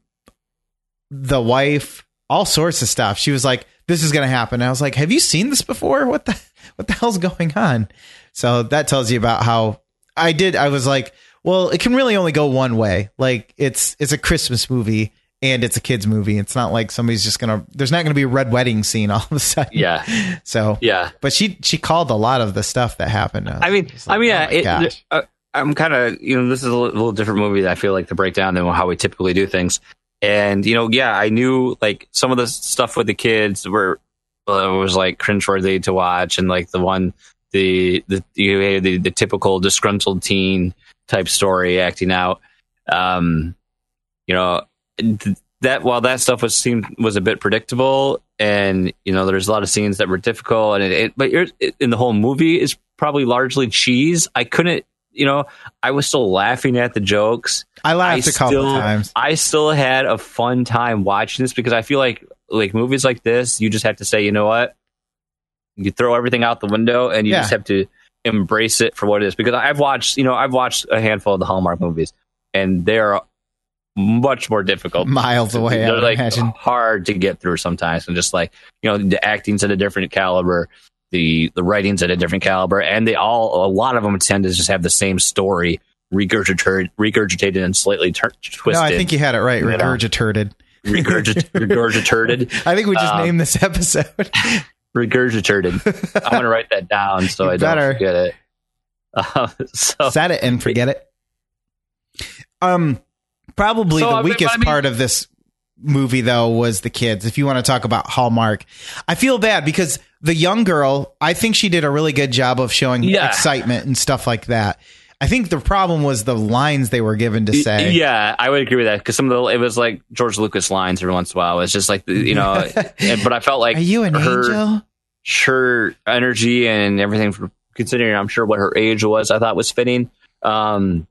the wife, all sorts of stuff. She was like, "This is going to happen." I was like, "Have you seen this before? What the [laughs] what the hell's going on?" So that tells you about how I did. I was like, "Well, it can really only go one way. Like it's it's a Christmas movie, and it's a kids movie. It's not like somebody's just gonna. There's not gonna be a red wedding scene all of a sudden. Yeah. [laughs] So Yeah. but she she called a lot of the stuff that happened. Uh, I mean, like, I mean, oh yeah, my it, gosh. uh, I'm kind of, you know, this is a little, little different movie that I feel like to break down than how we typically do things. And you know, yeah, I knew like some of the stuff with the kids were uh, was like cringeworthy to watch, and like the one, the the you know, the, the typical disgruntled teen type story acting out. Um, you know, th- that while that stuff was seemed was a bit predictable, and you know, there's a lot of scenes that were difficult, and it, it but in the whole movie is probably largely cheese. I couldn't, you know, I was still laughing at the jokes. I laughed I a couple still- times. I still had a fun time watching this because I feel like like movies like this, you just have to say, you know what, you throw everything out the window and you Yeah. just have to embrace it for what it is. Because I've watched, you know, I've watched a handful of the Hallmark movies, and they're much more difficult. Miles away, They're like imagine. hard to get through sometimes, and just like you know, the acting's at a different caliber. The, the writing's at a different caliber, and they all a lot of them tend to just have the same story regurgitated, regurgitated and slightly tur- twisted. No, I think you had it right. Regurgitated. regurgit- [laughs] regurgitated, I think we just Um, named this episode. [laughs] regurgitated. I'm gonna write that down so You I better. don't forget it. [laughs] Uh, so Set it and forget it. Um, probably So, the I mean, weakest I mean- part of this movie though was the kids. If you want to talk about Hallmark, I feel bad because the young girl, I think she did a really good job of showing Yeah. excitement and stuff like that. I think the problem was the lines they were given to say. yeah, I would agree with that because some of the it was like George Lucas lines every once in a while. It's just like you [laughs] know, and, but I felt like Are you an her, angel? her energy and everything, for considering I'm sure what her age was, I thought was fitting. Um,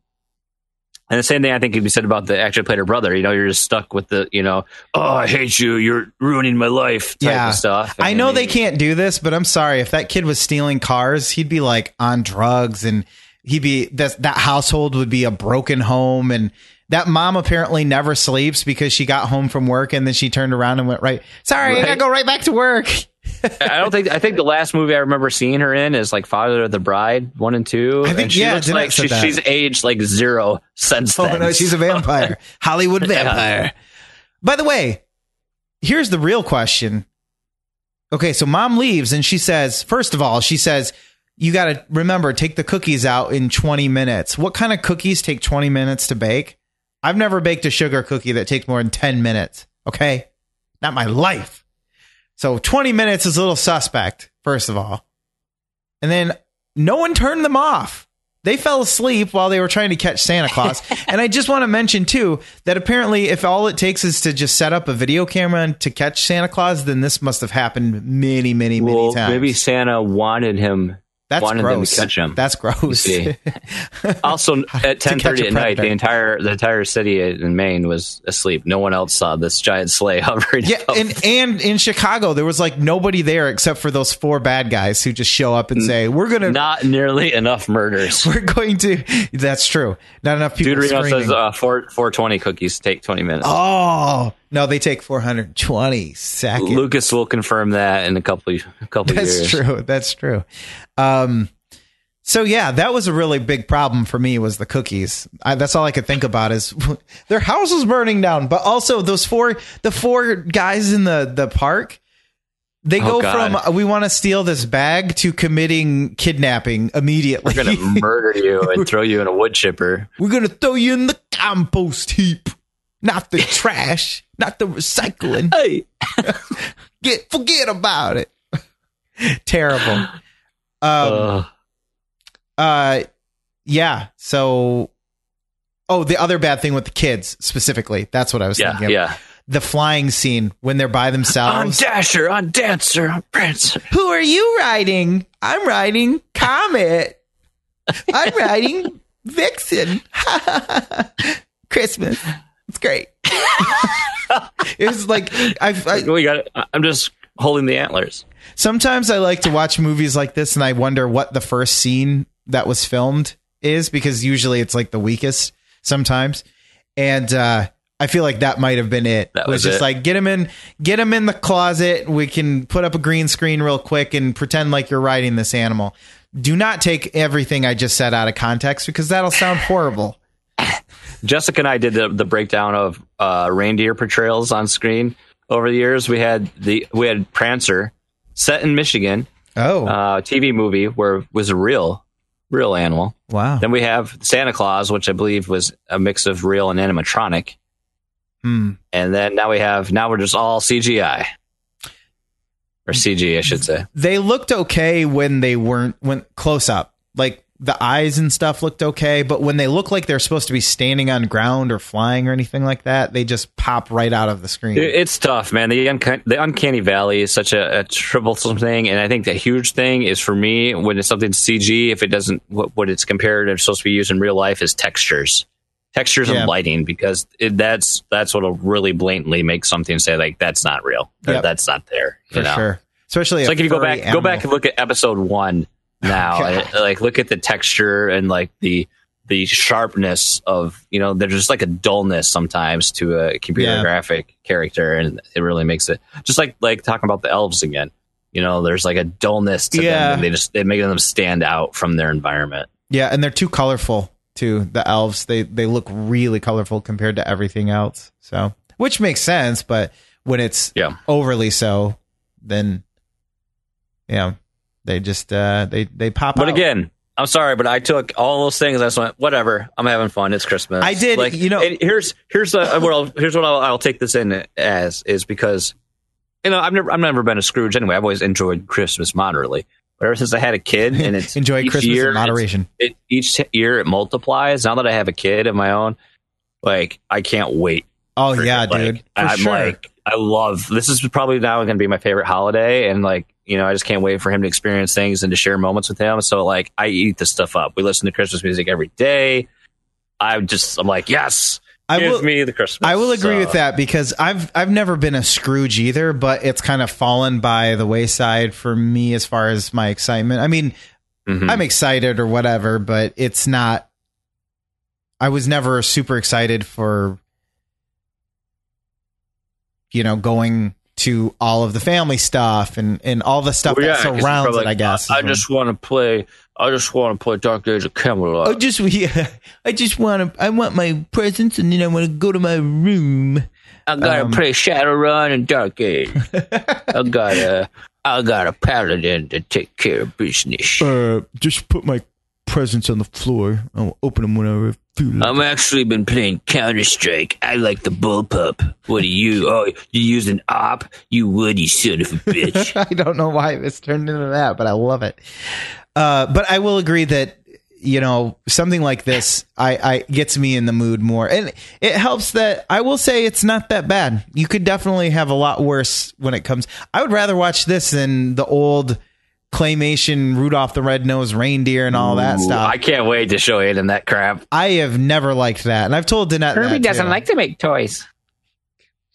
and the same thing I think could be said about the actor played her brother. You know, you're just stuck with the, you know, oh, I hate you, you're ruining my life type Yeah. of stuff. I know they can't do this, but I'm sorry. If that kid was stealing cars, he'd be like on drugs and he'd be that that household would be a broken home and that mom apparently never sleeps because she got home from work and then she turned around and went right. Sorry, I gotta go right back to work. I don't think. I think the last movie I remember seeing her in is like Father of the Bride one and two. I think- and she yeah, looks like she, she's aged like zero since Oh then. no, she's a vampire. [laughs] Hollywood vampire. By the way, here's the real question. Okay, so mom leaves and she says, first of all, she says, you got to remember, take the cookies out in 20 minutes. What kind of cookies take 20 minutes to bake? I've never baked a sugar cookie that takes more than 10 minutes. Okay. Not my life. So 20 minutes is a little suspect, first of all. And then no one turned them off. They fell asleep while they were trying to catch Santa Claus. [laughs] and I just want to mention too that apparently if all it takes is to just set up a video camera and to catch Santa Claus, then this must have happened many, many, many well, times. maybe Santa wanted him. That's wanted them to gross. catch him. That's gross. [laughs] Also, at ten thirty at night, the entire the entire city in Maine was asleep. No one else saw this giant sleigh [laughs] hovering. Yeah, and and in Chicago there was like nobody there except for those four bad guys who just show up and say, "We're gonna, not nearly enough murders. [laughs] we're going to." That's true. Not enough people Dude Reno says uh, four four twenty cookies take twenty minutes. oh no, they take 420 seconds. Lucas will confirm that in a couple a couple That's years. true. That's true. Um, so yeah, that was a really big problem for me was the cookies. I, that's all I could think about is [laughs] their house was burning down, but also those four, the four guys in the, the park, they Oh, go God. from, we want to steal this bag to committing kidnapping immediately. We're gonna murder you and [laughs] throw you in a wood chipper. We're going to throw you in the compost heap, not the trash, not the recycling. Hey, [laughs] Get, forget about it. [laughs] Terrible. Um, uh, Uh, yeah. So, oh, the other bad thing with the kids specifically. That's what I was yeah, thinking. Of. yeah. The flying scene when they're by themselves. On. Dasher, on Dancer, on Prancer. Who are you riding? I'm riding Comet. I'm riding [laughs] Vixen. Christmas. It's great. it's like I've, I, [laughs] We got. It. I'm just holding the antlers. sometimes I like to watch movies like this and I wonder what the first scene that was filmed is because usually it's like the weakest sometimes. And uh I feel like that might have been it. That It was was just it. like get him in get him in the closet. We can put up a green screen real quick and pretend like you're riding this animal. Do not take everything I just said out of context because that'll sound horrible. Jessica and I did the, the breakdown of uh, reindeer portrayals on screen over the years. We had the we had Prancer set in Michigan, Oh, uh, TV movie where it was a real real animal. wow. Then we have Santa Claus, which I believe was a mix of real and animatronic. Hmm. And then now we have now we're just all CGI or CG, I should say. They looked okay when they weren't when close up. Like the eyes and stuff looked okay, but when they look like they're supposed to be standing on ground or flying or anything like that, they just pop right out of the screen. It's tough, man. The, unca- the uncanny valley is such a, a troublesome thing, and I think the huge thing is for me when it's something CG, if it doesn't what, what it's compared and supposed to be used in real life is textures, textures Yeah. and lighting, because it, that's that's what'll really blatantly make something say like that's not real, Yep. that's not there. For know? sure. Especially It's like if you go back, go back and look at episode one now, [laughs] like look at the texture and like the the sharpness of you know there's just like a dullness sometimes to a computer Yeah. graphic character, and it really makes it just like like talking about the elves again. You know, there's like a dullness to Yeah. them, and they just they make them stand out from their environment. Yeah, and they're too colorful too. The elves they they look really colorful compared to everything else. So, which makes sense, but when it's Yeah. overly so, then yeah, they just uh they they pop But out. again, I'm sorry, but I took all those things. I just went, whatever. I'm having fun. It's Christmas. I did, Like, you know- here's here's the well, here's what I'll, I'll take this in as is because you know I've never I've never been a Scrooge anyway. I've always enjoyed Christmas moderately. But ever since I had a kid, [laughs] and it's enjoy Christmas year, in moderation. It, each year it multiplies. Now that I have a kid of my own, like I can't wait Oh yeah, it. Like, dude. For I'm sure. like, I love this. Is probably now going to be my favorite holiday, and like, you know, I just can't wait for him to experience things and to share moments with him. So, like, I eat this stuff up. We listen to Christmas music every day. I'm just, I'm like, yes, I give will me the Christmas. I will agree So, with that because I've I've never been a Scrooge either, but it's kind of fallen by the wayside for me as far as my excitement. I mean, mhm. I'm excited or whatever, but it's not. I was never super excited for, you know, going to all of the family stuff and and all the stuff Well, that yeah, 'cause you're surrounds probably it. I guess. I, I just want to play. I just want to play Dark Age of Camelot. I just [laughs] yeah, I just want to. I want my presents, and then I want to go to my room. I gotta um, play Shadowrun and Dark Age. [laughs] I gotta, I got a paladin to take care of business. Uh, just put my presents on the floor. I'll open them whenever I feel like. I'm actually been playing Counter Strike. I like the bullpup. What are you? Oh, you use an op? You would, you son of a bitch. [laughs] I don't know why this turned into that, but I love it. Uh, but I will agree that you know something like this, I, I gets me in the mood more, and it helps that I will say it's not that bad. You could definitely have a lot worse when it comes. I would rather watch this than the old claymation Rudolph the Red-Nosed Reindeer and all that Ooh, stuff. I can't wait to show Aiden that crap. I have never liked that, and I've told Danette that too. Like to make toys.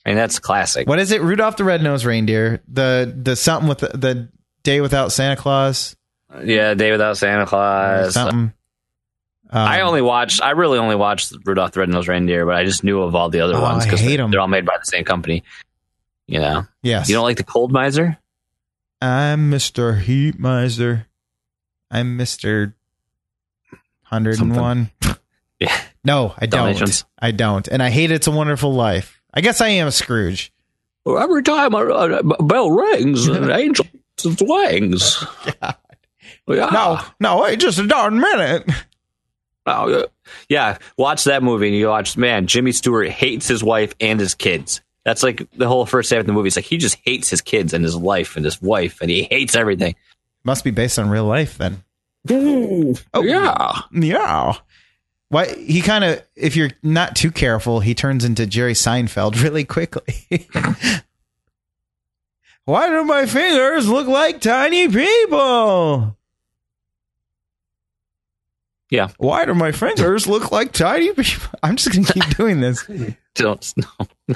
I mean, that's classic. What is it? Rudolph the Red-Nosed Reindeer. The the something with the, the day without Santa Claus. Yeah, Day Without Santa Claus. something. Um, I only watched. I really only watched Rudolph the Red-Nosed Reindeer, but I just knew of all the other Oh, ones because they're, 'em. they're all made by the same company. You know, yes. you don't like the Cold Miser? I'm Mr. Heat Miser. I'm Mr. 101. [laughs] Yeah. No, I don't. I don't. And I hate It's a Wonderful Life. I guess I am a Scrooge. Every time a, a bell rings, an [laughs] angel its wings. Oh, yeah. No, no, wait just a darn minute. Oh, yeah. yeah, watch that movie and you watch, man, Jimmy Stewart hates his wife and his kids. That's like the whole first half of the movie. It's like he just hates his kids and his life and his wife and he hates everything. Must be based on real life then. Oh, yeah. Yeah. Why he kind of if you're not too careful, he turns into Jerry Seinfeld [laughs] really quickly. [laughs] Why do my fingers look like tiny people? Yeah. Why do my fingers look like tiny people? [laughs] I'm just gonna keep doing this. Don't know.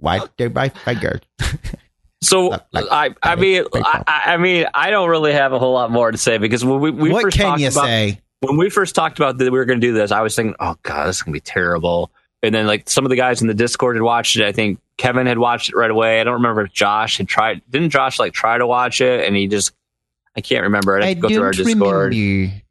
Why do my fingers? So Like- like- I, I mean, I, I I mean, I don't really have a whole lot more to say because when we, we what first can talked you about, say? when we first talked about that we were going to do this, I was thinking, oh god, this is going to be terrible. And then like some of the guys in the Discord had watched it. I think Kevin had watched it right away. I don't remember if Josh had tried. Didn't Josh like try to watch it? And he just, I can't remember. I to go through our Discord.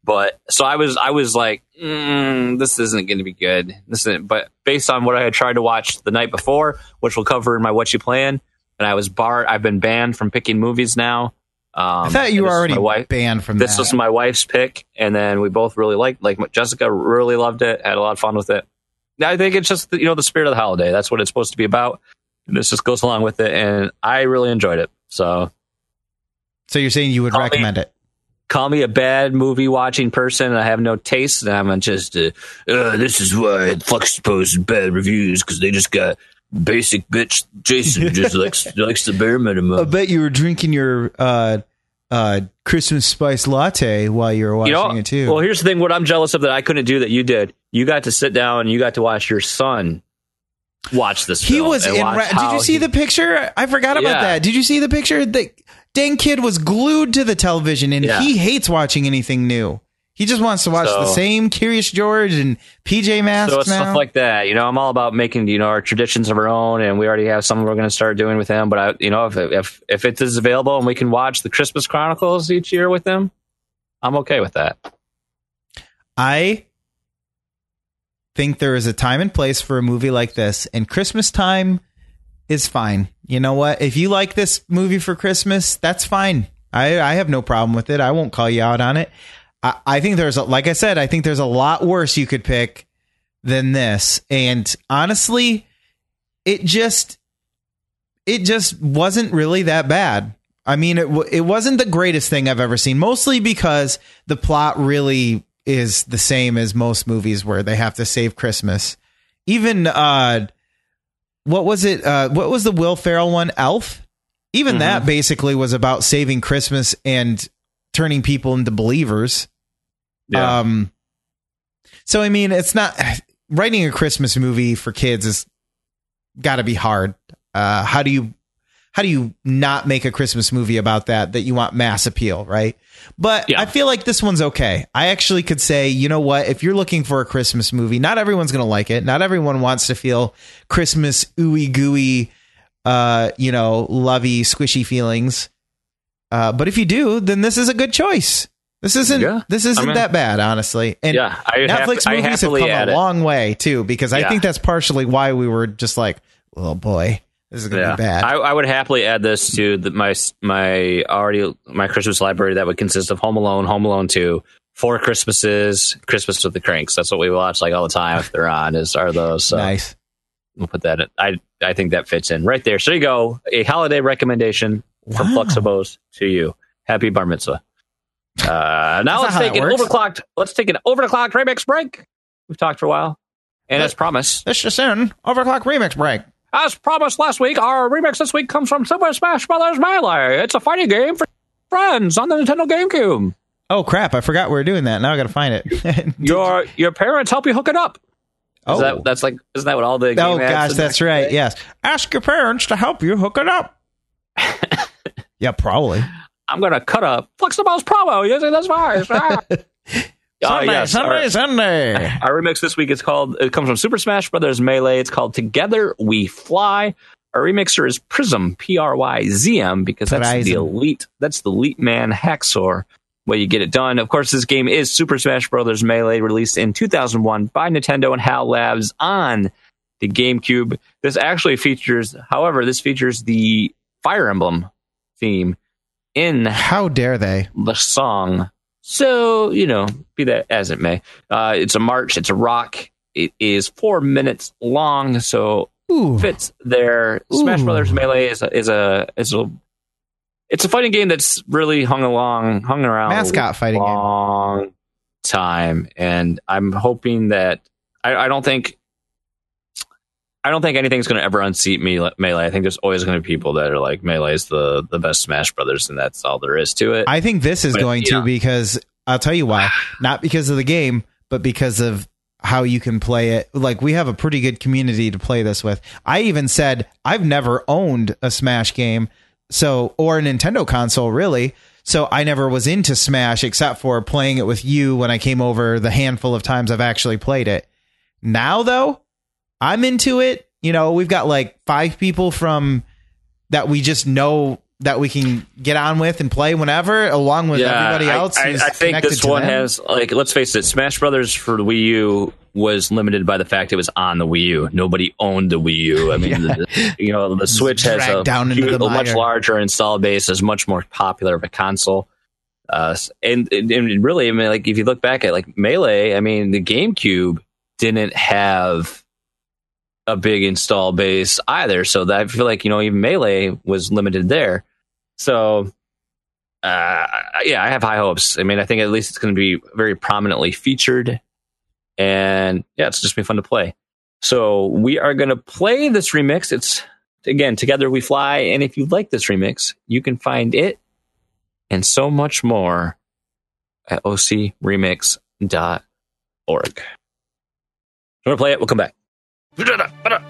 But so I was, I was like, mm, this isn't going to be good. This isn't. But based on what I had tried to watch the night before, which we'll cover in my what you plan, and I was barred. I've been banned from picking movies now. Um, I thought you were already wife. banned from This that. was my wife's pick, and then we both really liked. Like Jessica really loved it, had a lot of fun with it. I think it's just you know the spirit of the holiday. That's what it's supposed to be about. And this just goes along with it, and I really enjoyed it. So so you're saying you would recommend it? Call me a bad movie watching person. I have no taste, and I'm just uh, uh, this is why Flux posted bad reviews because they just got basic bitch Jason just [laughs] likes likes the bare minimum. I bet you were drinking your uh, uh, Christmas spice latte while you were watching You know, it too. well, here's the thing: what I'm jealous of that I couldn't do that you did. You got to sit down and you got to watch your son watch this. he was in. Ra- did you see he- the picture? I forgot about Yeah. that. Did you see the picture? The dang kid was glued to the television, and Yeah. he hates watching anything new. He just wants to watch the same Curious George and PJ Masks So it's now. stuff like that. You know, I'm all about making you know our traditions of our own, and we already have some we're going to start doing with him. But I, you know, if if if it is available and we can watch the Christmas Chronicles each year with him, I'm okay with that. I think there is a time and place for a movie like this, and Christmas time is fine. You know what? If you like this movie for Christmas, that's fine. I, I have no problem with it. I won't call you out on it. I, I think there's, a, like I said, I think there's a lot worse you could pick than this. And honestly, it just, it just wasn't really that bad. I mean, it it wasn't the greatest thing I've ever seen. Mostly because the plot really is the same as most movies where they have to save Christmas. Even uh, what was it? Uh, what was the Will Ferrell one? Elf. Even Mhm. that basically was about saving Christmas and turning people into believers. Um, so I mean, it's not [sighs] writing a Christmas movie for kids is got to be hard. Uh, how do you how do you not make a Christmas movie about that that you want mass appeal, right? But Yeah. I feel like this one's okay. I actually could say, you know what? If you're looking for a Christmas movie, not everyone's going to like it. Not everyone wants to feel Christmas ooey gooey, uh, you know, lovey, squishy feelings. Uh, but if you do, then this is a good choice. This isn't Yeah. this isn't I mean- that bad, honestly. And yeah, I Netflix hap- I movies have come a it. long way too, because I Yeah. think that's partially why we were just like, oh boy, this is gonna Yeah, be bad. I, I would happily add this to the, my my already my Christmas library that would consist of Home Alone, Home Alone Two, Four Christmases, Christmas with the Cranks. That's what we watch like all the time if they're on. Is are those? So nice. we'll put that. In. I I think that fits in right there. So you go, a holiday recommendation from Wow. Fluxibos to you. Happy Bar Mitzvah. Uh, now let's take an works. overclocked. Let's take an over the clock remix break. We've talked for a while, and as promised, This just in overclock remix break. As promised last week, our remix this week comes from Super Smash Bros. Melee. It's a fighting game for friends on the Nintendo GameCube. Oh crap! I forgot we were doing that. Now I got to find it. [laughs] Your your parents help you hook it up. Is oh, that, that's like isn't that what all the oh, game oh gosh, that's back right. day? Yes, ask your parents to help you hook it up. [laughs] yeah, probably. I'm gonna cut a Flexibles promo using this voice. [laughs] Ah. Oh, Sunday, yes, Sunday, our- Sunday. [laughs] Our remix this week is called. It comes from Super Smash Brothers Melee. It's called "Together We Fly." Our remixer is Prism, P R Y Z M, because that's the elite. That's the elite man Haxor. Way you get it done. Of course, this game is Super Smash Brothers Melee, released in 2001 by Nintendo and HAL Labs on the GameCube. This actually features, however, this features the Fire Emblem theme in How dare they? the song. So, you know, be that as it may. Uh, it's a march, it's a rock. It is four minutes long, so Ooh, fits there. Smash Ooh. Brothers Melee is a, is a is a it's a fighting game that's really hung along hung around mascot a fighting game. long time, and I'm hoping that I, I don't think I don't think anything's going to ever unseat me melee. I think there's always going to be people that are like melee is the the best Smash Brothers, and that's all there is to it. I think this is But, going to yeah. because I'll tell you why. [sighs] Not because of the game, but because of how you can play it. Like we have a pretty good community to play this with. I even said I've never owned a Smash game, so or a Nintendo console really. So I never was into Smash except for playing it with you when I came over the handful of times I've actually played it. Now though, I'm into it. You know, we've got like five people from that we just know that we can get on with and play whenever, along with everybody else. I, who's I think this one them. has like let's face it, Smash Brothers for the Wii U was limited by the fact it was on the Wii U. Nobody owned the Wii U. I mean, [laughs] the, you know, the Switch has a, huge- a much larger install base, is much more popular of a console. Uh, and, and and really, I mean, like if you look back at like Melee, I mean, the GameCube didn't have a big install base either. So that I feel like you know even Melee was limited there. So uh, yeah, I have high hopes. I mean, I think at least it's going to be very prominently featured, and yeah, it's just be fun to play. So we are going to play this remix. It's again together we fly, and if you like this remix, you can find it and so much more at ocremix.org. You want to play it? We'll come back. あら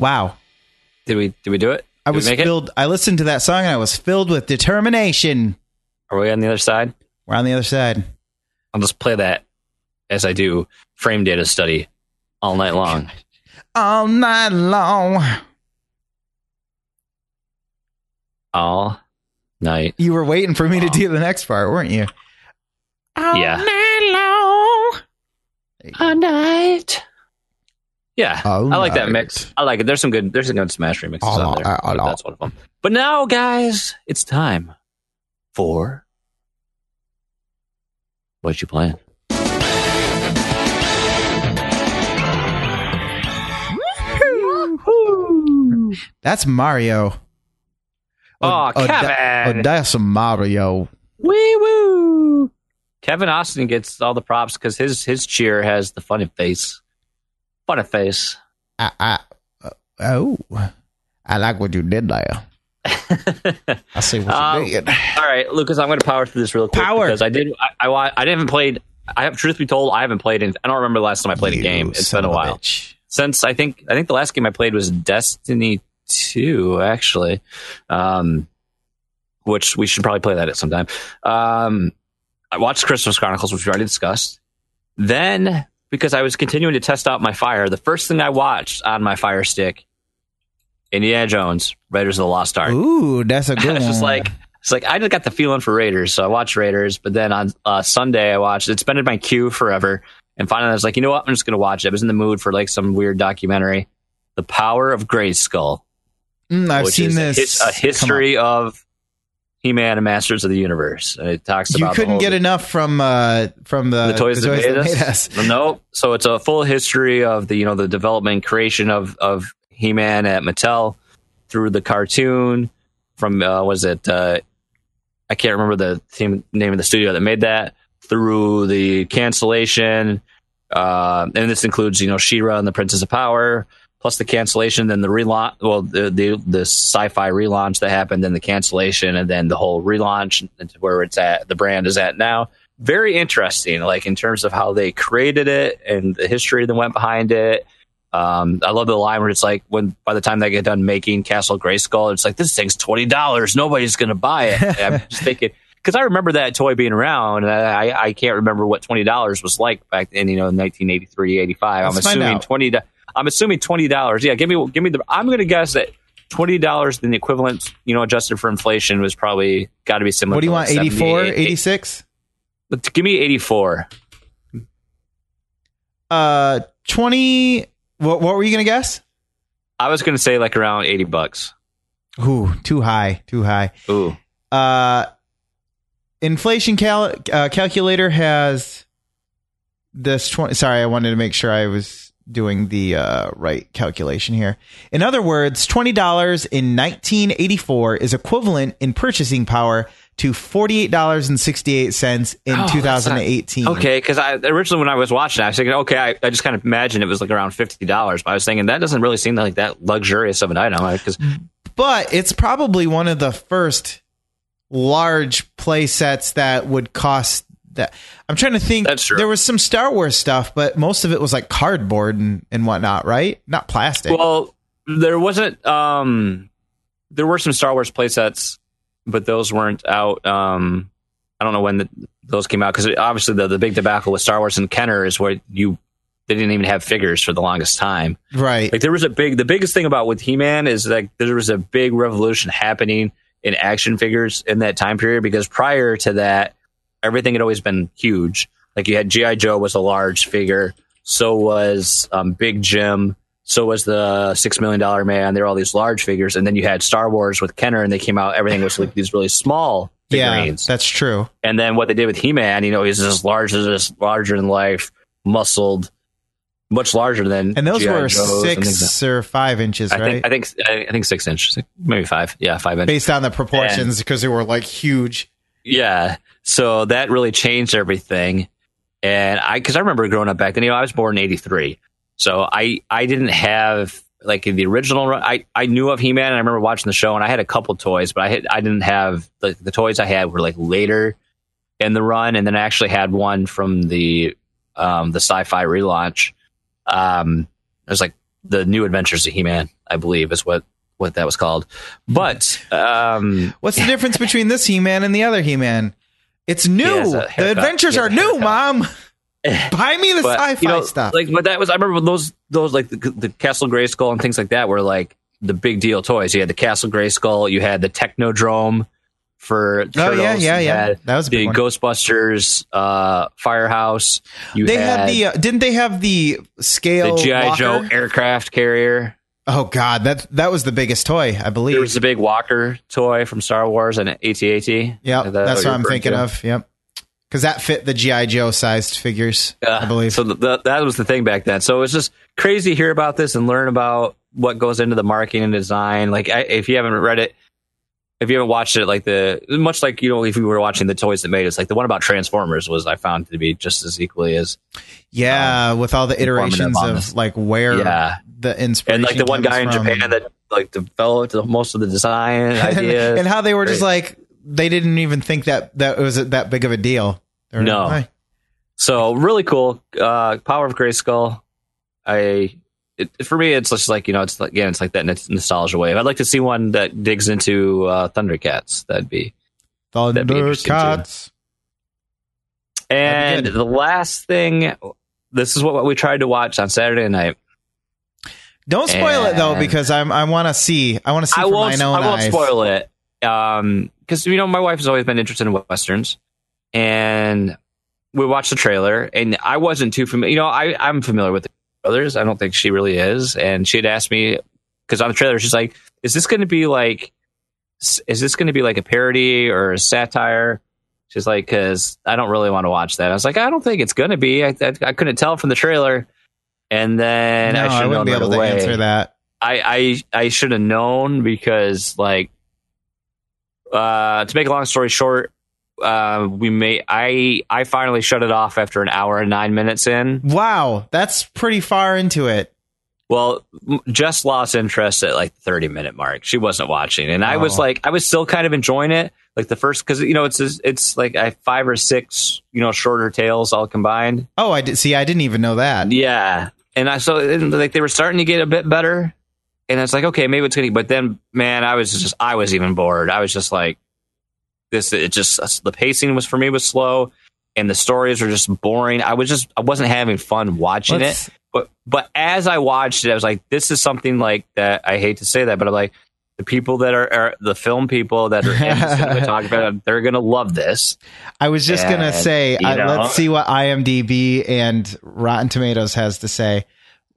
Wow. Did we did we do it? I Did was make it? filled. I listened to that song and I was filled with determination. Are we on the other side? We're on the other side. I'll just play that as I do frame data study all night long. All night long. All night. You were waiting for me to do the next part, weren't you? All Yeah. night long. All night. Yeah, All I like that mix. I like it. There's some good. There's some good Smash remixes All out there. all but That's one of them. But now, guys, it's time for what you playing. That's Mario. Oh, oh, Kevin. that- oh, that's Mario. Wee woo! Kevin Austin gets all the props because his his cheer has the funny face. Funny face. I, I, uh, oh, I like what you did there. [laughs] I see what Um, you did. All right, Lucas, I'm going to power through this real quick Power. because I did. I, I I haven't played. I have truth be told, I haven't played. In, I don't remember the last time I played a game. It's been a while bitch. since I think. I think the last game I played was Destiny Two, actually, um, which we should probably play that at some time. Um, I watched Christmas Chronicles, which we already discussed. Then, because I was continuing to test out my fire, the first thing I watched on my Fire Stick, Indiana Jones, Raiders of the Lost Ark. Ooh, that's a [laughs] good it's just like it's like I just got the feeling for Raiders, so I watched Raiders. But then on uh, Sunday, I watched. It's been in my queue forever, and finally, I was like, you know what? I'm just gonna watch it. I was in the mood for like some weird documentary, The Power of Grayskull, Mm, I've seen is this. a, his- a history of He-Man and Masters of the Universe. And it talks You about the couldn't get enough from uh, from the, the toys, that, made us. us. No, so it's a full history of the you know the development creation of of He Man at Mattel through the cartoon from uh, was it uh, I can't remember the team, name of the studio that made that through the cancellation, uh, and this includes you know She-Ra and the Princess of Power. Plus the cancellation, then the relaunch, well, the, the the sci-fi relaunch that happened, then the cancellation, and then the whole relaunch into where it's at, the brand is at now very interesting, like in terms of how they created it and the history that went behind it. Um, I love the line where it's like when by the time they get done making Castle Grayskull, it's like this thing's twenty dollars. Nobody's gonna buy it. And [laughs] I'm just thinking because I remember that toy being around, and I, I can't remember what twenty dollars was like back in you know 1983, 85. I'm Let's find assuming twenty. I'm assuming twenty dollars. Yeah, give me give me the. I'm gonna guess that. Twenty dollars, then the equivalent, you know, adjusted for inflation, was probably got to be similar. What do you want? like 84, 78, 86? But give me 84. Uh, 20. What, what were you going to guess? I was going to say like around 80 bucks. Ooh, too high. Too high. Ooh. Uh, inflation cal- uh, calculator has this 20. Sorry, I wanted to make sure I was doing the uh, right calculation here. In other words, $20 in 1984 is equivalent in purchasing power to $48.68 in Oh, that's 2018. Okay, because I originally when I was watching, I was thinking, okay, I, I just kind of imagined it was like around fifty dollars, but I was thinking that doesn't really seem like that luxurious of an item because but it's probably one of the first large play sets that would cost that i'm trying to think That's true. there was some star wars stuff but most of it was like cardboard and, and whatnot right not plastic well, there wasn't. um There were some Star Wars playsets, but those weren't out. um I don't know when the, those came out because obviously the the big debacle with Star Wars and Kenner is where you they didn't even have figures for the longest time. right Like there was a big, the biggest thing about with He Man is like there was a big revolution happening in action figures in that time period because prior to that, everything had always been huge. Like you had GI Joe was a large figure, so was um, Big Jim, so was the Six Million Dollar Man. There were all these large figures, and then you had Star Wars with Kenner, and they came out. Everything was like these really small yeah figurines. that's true And then what they did with He Man, you know, he's as large as this, larger than life, muscled, much larger than. and those G.I. were Joes six or five inches I right think I think I I think six inches, maybe five. Yeah, five inches. based on the proportions because they were like huge Yeah. So that really changed everything. And I, because I remember growing up back then, you know, I was born in '83, so I I didn't have like the original. I I knew of He Man, and I remember watching the show, and I had a couple toys, but I had I didn't have the the toys I had were like later in the run, and then I actually had one from the um the sci-fi relaunch. Um, it was like the New Adventures of He-Man, I believe, is what what that was called. But um, What's the difference between this He-Man and the other He-Man? It's new. He has a the adventures are new, mom. [laughs] Buy me the but sci-fi you know, stuff. like but that was I remember those those like the, the Castle Grayskull and things like that were like the big deal toys. You had the Castle Grayskull, you had the Technodrome for Oh, Turtles, yeah, yeah, yeah. That was the one. Ghostbusters uh, Firehouse. You they had, had the uh, didn't they have the scale the GI? Joe aircraft carrier. Oh god, that that was the biggest toy, I There believe. was the big Walker toy from Star Wars and AT-AT. That that's what I'm thinking to? of. Yep, because that fit the GI Joe sized figures, I Uh, believe. So th- th- that was the thing back then. So it was just crazy to hear about this and learn about what goes into the marketing and design. Like I, if you haven't read it, if you haven't watched it, like the much like you know if you were watching the toys that made us, like the one about Transformers was I found to be just as equally as yeah, with all the iterations of like where Yeah. the inspiration and like the one guy in from. Japan that like developed most of the design [laughs] ideas and how they were just like they didn't even think that that was that big of a deal. No. like, So really cool. Uh, Power of Grayskull. I it, for me, it's just like you know, it's like again, it's like that nostalgia wave. I'd like to see one that digs into uh, Thundercats. That'd be. That'd be. Thundercats. And the last thing, this is what we tried to watch on Saturday night. Don't spoil it though, because I'm I want to see. I want to see I won't. my own I won't eyes. spoil it. Um, because you know, my wife has always been interested in westerns, and we watched the trailer, and I wasn't too familiar. You know, I I'm familiar with the brothers. I don't think she really is, and she had asked me because on the trailer, she's like, "Is this going to be like, is this going to be like a parody or a satire?" She's like, "Because I don't really want to watch that." I was like, "I don't think it's going to be. I, I I couldn't tell from the trailer." And then No, I I, should have wouldn't be right able to answer that. I I I should have known because like uh to make a long story short, uh we may I I finally shut it off after an hour and 9 minutes in. Wow, that's pretty far into it. Well, just lost interest at like the 30 minute mark. She wasn't watching and I was Oh. like I was still kind of enjoying it. Like the first cuz you know it's it's like I five or six, you know, shorter tales all combined. Oh, I did see. I didn't even know that. Yeah, and I so and, like they were starting to get a bit better, and it's like okay, maybe it's gonna. But then, man, I was just I was even bored. I was just like, this. It just the pacing was for me was slow, and the stories were just boring. I was just I wasn't having fun watching Let's- it. But but as I watched it, I was like, this is something like that. I hate to say that, but I'm like. The people that are, are the film people that are [laughs] talking about cinematography, they're gonna love this. I was just gonna say, uh, let's see what IMDb and Rotten Tomatoes has to say.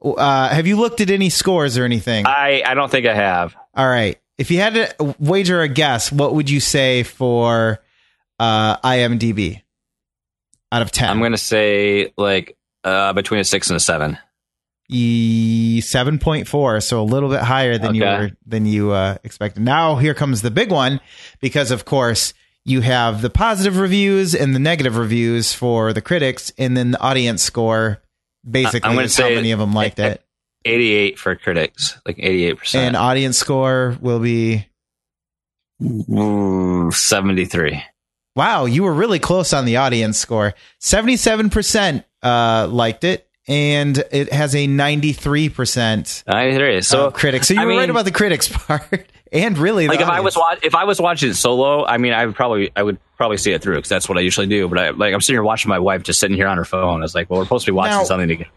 Uh, have you looked at any scores or anything? I I don't think I have. All right. If you had to wager a guess, what would you say for uh, IMDb out of 10? I'm gonna say like uh, between a six and a seven. E- 7.4 so a little bit higher than you were than you uh, expected now here comes the big one because of course you have the positive reviews and the negative reviews for the critics and then the audience score basically I'm gonna is how many of them liked it 88 for critics, like 88 and percent. audience score will be Ooh, 73. wow you were really close on the audience score 77% uh, liked it and it has a 93% 93. So of critics so you I were right about the critics [laughs] part and really like if I was wa- if I was watching it solo, I mean, I would probably I would probably see it through because that's what I usually do. But I like I'm sitting here watching my wife just sitting here on her phone. I was like, well, we're supposed to be watching Now, something together.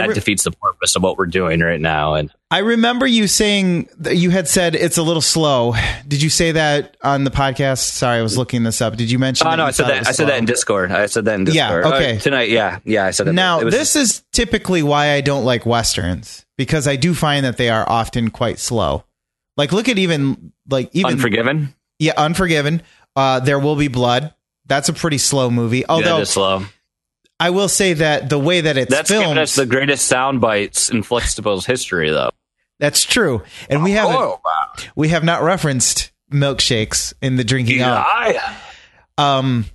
That re- defeats the purpose of what we're doing right now. And I remember you saying that you had said it's a little slow. Did you say that on the podcast? Sorry, I was looking this up. Did you mention? oh that no, I said that I said that in Discord. I said that in Yeah, Discord. Uh, okay. tonight, yeah, yeah, I said that. Now, It was- this is typically why I don't like westerns because I do find that they are often quite slow. Like, look at even like even Unforgiven. yeah, Unforgiven. Uh, there will be blood. That's a pretty slow movie. Yeah, Although just slow. I will say that the way that it's That's filmed, given us the greatest sound bites in Flexible's history, though. that's true, and we haven't Oh, wow. we have not referenced milkshakes in the drinking Yeah. I- Um,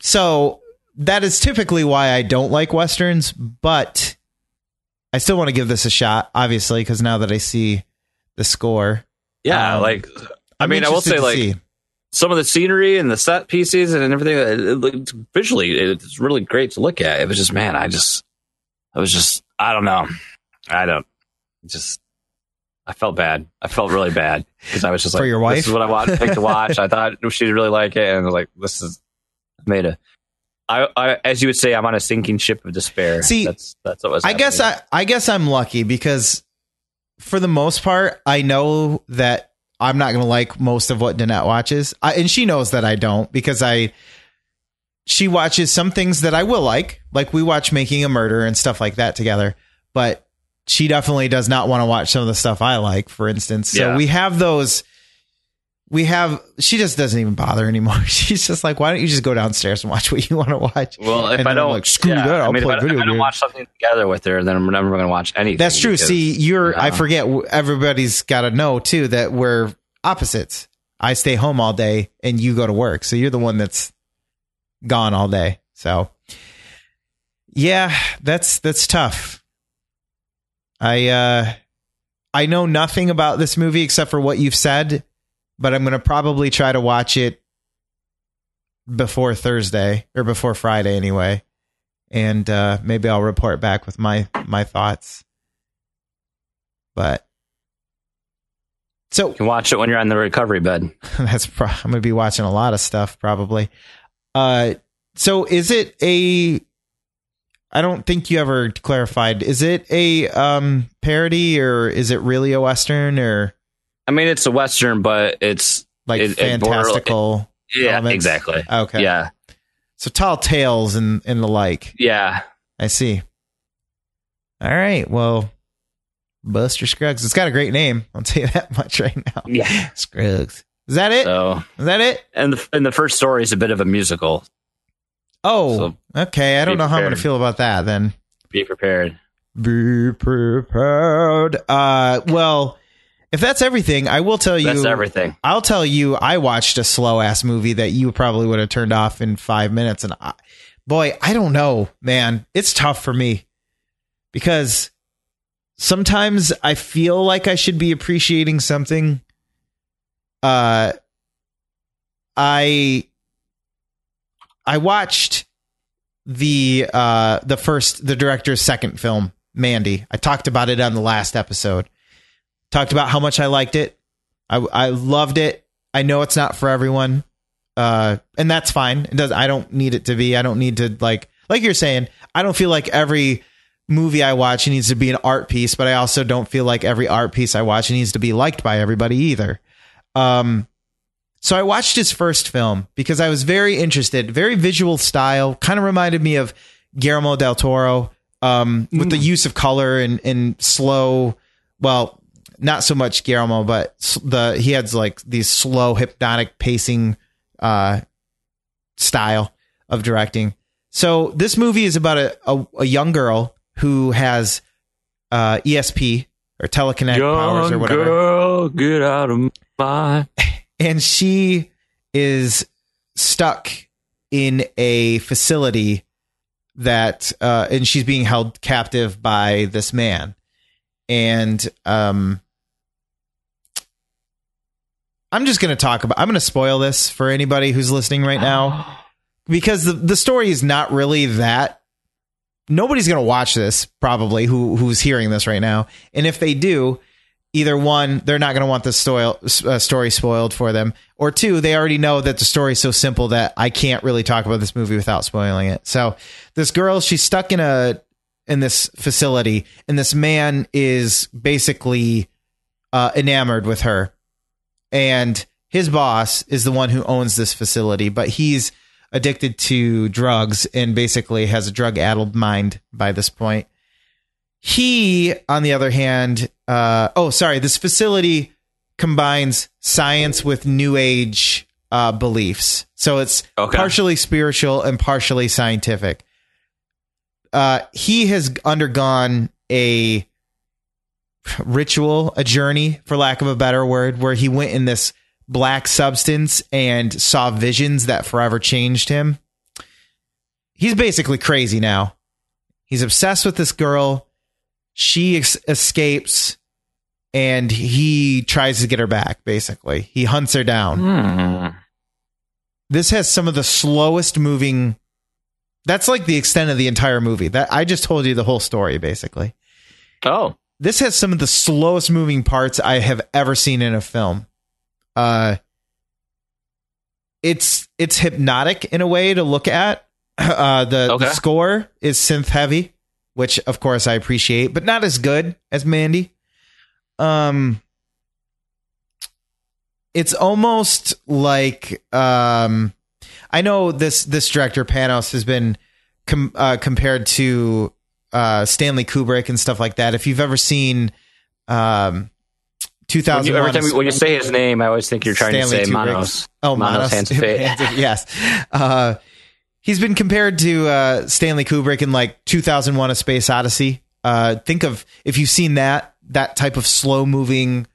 so that is typically why I don't like westerns, but I still want to give this a shot, obviously, because now that I see the score, yeah, Um, like I mean, I will say like see. Some of the scenery and the set pieces and everything. It, looked- visually, it's really great to look at. It was just man, I just, I was just, I don't know, I don't. just I felt bad. I felt really bad because I was just For like, your wife? This is what I want picked to watch. I thought she'd really like it, and I was like, this is made a. I, I, as you would say, I'm on a sinking ship of despair. See, that's that's what was. I guess. I, I guess I'm lucky because for the most part, I know that I'm not going to like most of what Danette watches, I, and she knows that I don't because I. She watches some things that I will like, like we watch Making a Murder and stuff like that together, but she definitely does not want to watch some of the stuff I like, for instance. So Yeah. we have those. We have. She just doesn't even bother anymore. [laughs] She's just like, why don't you just go downstairs and watch what you want to watch? Well, if And I I'm don't like, screw yeah, that, I'll I mean, play if I, video if I don't watch something together with her, then I'm never going to watch anything. That's true. because- See, you're. I forget. Everybody's got to know too that we're opposites. I stay home all day, and you go to work. So you're the one that's gone all day. So, yeah, that's that's tough. I uh, I know nothing about this movie except for what you've said, but I'm gonna probably try to watch it before Thursday or before Friday anyway, and uh, maybe I'll report back with my my thoughts. But so you can watch it when you're on the recovery bed. [laughs] that's pro- I'm gonna be watching a lot of stuff probably. Uh, so is it a? I don't think you ever clarified. Is it a um parody or is it really a western or I mean, it's a western, but it's like It- it border- fantastical? yeah, elements? exactly. Okay. Yeah, So tall tales and and the like. yeah. I see. All right. Well, Buster Scruggs. It's got a great name. I'll tell you [laughs] that much right now. Yeah. Scruggs. Is that it? Is So, that it? and the and the first story is a bit of a musical. Oh, So, okay. I don't know how I'm going to feel about that then. Be prepared. Be prepared. Uh, well, if that's everything, I will tell you. That's everything. I'll tell you. I watched a slow ass movie that you probably would have turned off in five minutes, and I, boy, I don't know, man. It's tough for me because sometimes I feel like I should be appreciating something. Uh, I I watched the uh the first the director's second film mandy i talked about it on the last episode talked about how much i liked it. I i loved it. I know it's not for everyone. Uh and that's fine. It does i don't need it to be. I don't need to like like you're saying i don't feel like every movie i watch needs to be an art piece but i also don't feel like every art piece i watch needs to be liked by everybody either. Um so I watched his first film because I was very interested, very visual style, kind of reminded me of Guillermo del Toro, um, with the use of color and, and slow, well, not so much Guillermo, but the, he has like these slow hypnotic pacing, uh, style of directing. So this movie is about a, a, a young girl who has, uh, ESP or telekinetic powers or whatever girl, get out of my. [laughs] and she is stuck in a facility that uh and she's being held captive by this man and um I'm just going to talk about I'm going to spoil this for anybody who's listening right now. [gasps] Because the the story is not really that. Nobody's going to watch this probably who who's hearing this right now. And if they do either one they're not going to want the story, uh, story spoiled for them. Or two they already know that the story is so simple that i can't really talk about this movie without spoiling it. So this girl she's stuck in a in this facility and this man is basically uh, enamored with her and his boss is the one who owns this facility but he's addicted to drugs and basically has a drug addled mind by this point he, on the other hand, uh, oh, sorry, this facility combines science with new age uh, beliefs. So it's Okay. partially spiritual and partially scientific. Uh, he has undergone a ritual, a journey, for lack of a better word, where he went in this black substance and saw visions that forever changed him. He's basically crazy now. He's obsessed with this girl. She ex- escapes and he tries to get her back, basically. He hunts her down. Hmm. This has some of the slowest moving. That's like the extent of the entire movie. That I just told you the whole story, basically. Oh, this has some of the slowest moving parts I have ever seen in a film. Uh, it's it's hypnotic in a way to look at. [clears throat] Uh, the, Okay. the score is synth heavy, which of course I appreciate, but not as good as Mandy. Um, it's almost like um, I know this this director Panos has been com- uh, compared to uh, Stanley Kubrick and stuff like that. If you've ever seen um, When 2001, you, every time when you say his name, I always think you're trying Stanley to say Kubrick. Manos. Oh, Manos Manos. Hands [laughs] of Fate. yes. Uh, he's been compared to uh, Stanley Kubrick in like 2001: A Space Odyssey. Uh, think of if you've seen that that type of slow moving,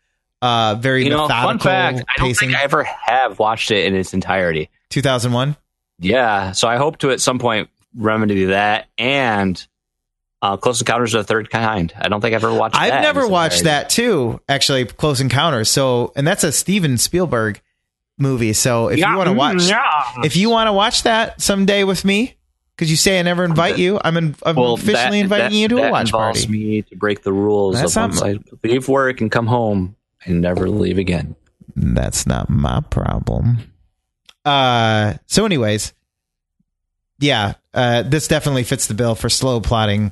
uh, very You know, methodical fun fact: I don't pacing. think I ever have watched it in its entirety. 2001. Yeah, so I hope to at some point remedy that and uh, Close Encounters of the Third Kind. I don't think I've ever watched. that I've in never watched that too. Actually, Close Encounters. So, and that's a Steven Spielberg movie. So, if you want to watch, yeah. if you want to watch that someday with me, because you say I never invite you, I'm, in, I'm Well, officially that- inviting that- you to a that watch involves party. me to break the rules That's of once not- I leave work and come home and never leave again. That's not my problem. Uh, so, anyways, yeah, uh, this definitely fits the bill for slow plotting,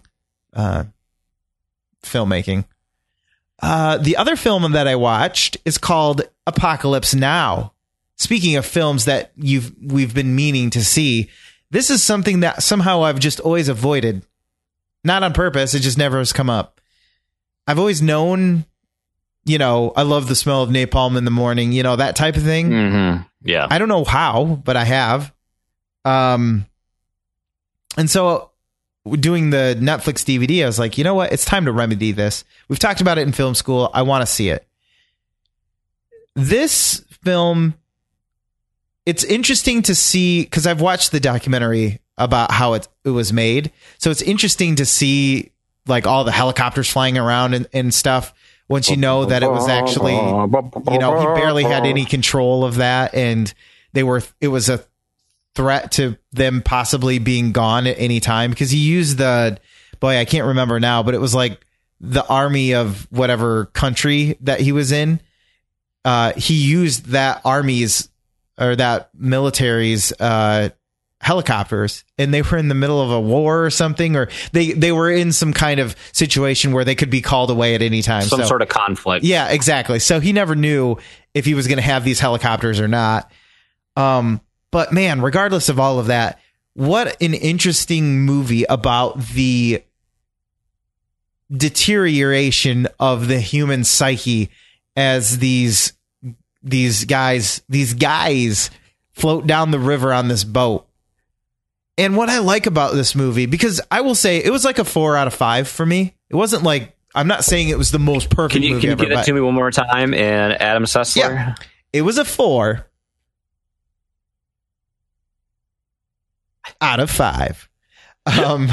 uh, filmmaking. Uh, the other film that I watched is called Apocalypse Now. Speaking of films that you've we've been meaning to see, this is something that somehow I've just always avoided. Not on purpose, it just never has come up. I've always known, you know, I love the smell of napalm in the morning, you know, that type of thing. Mm-hmm. Yeah. I don't know how, but I have. Um, and so doing the Netflix DVD, I was like, you know what? It's time to remedy this. We've talked about it in film school. I want to see it. This film, it's interesting to see because I've watched the documentary about how it it was made. So it's interesting to see like all the helicopters flying around and, and stuff. Once you know that it was actually you know, he barely had any control of that, and they were. It was a threat to them possibly being gone at any time because he used the boy. I can't remember now, but it was like the army of whatever country that he was in. Uh, he used that army's or that military's uh, helicopters and they were in the middle of a war or something or they they were in some kind of situation where they could be called away at any time Some So- sort of conflict. yeah, exactly. So he never knew if he was going to have these helicopters or not. Um, but man, regardless of all of that, what an interesting movie about the deterioration of the human psyche as these these guys these guys float down the river on this boat. And what I like about this movie, because I will say it was like a four out of five for me. It wasn't like I'm not saying it was the most perfect Can you can you ever, get it to me one more time? And Adam Sessler. Yeah. it was a four out of five. Um,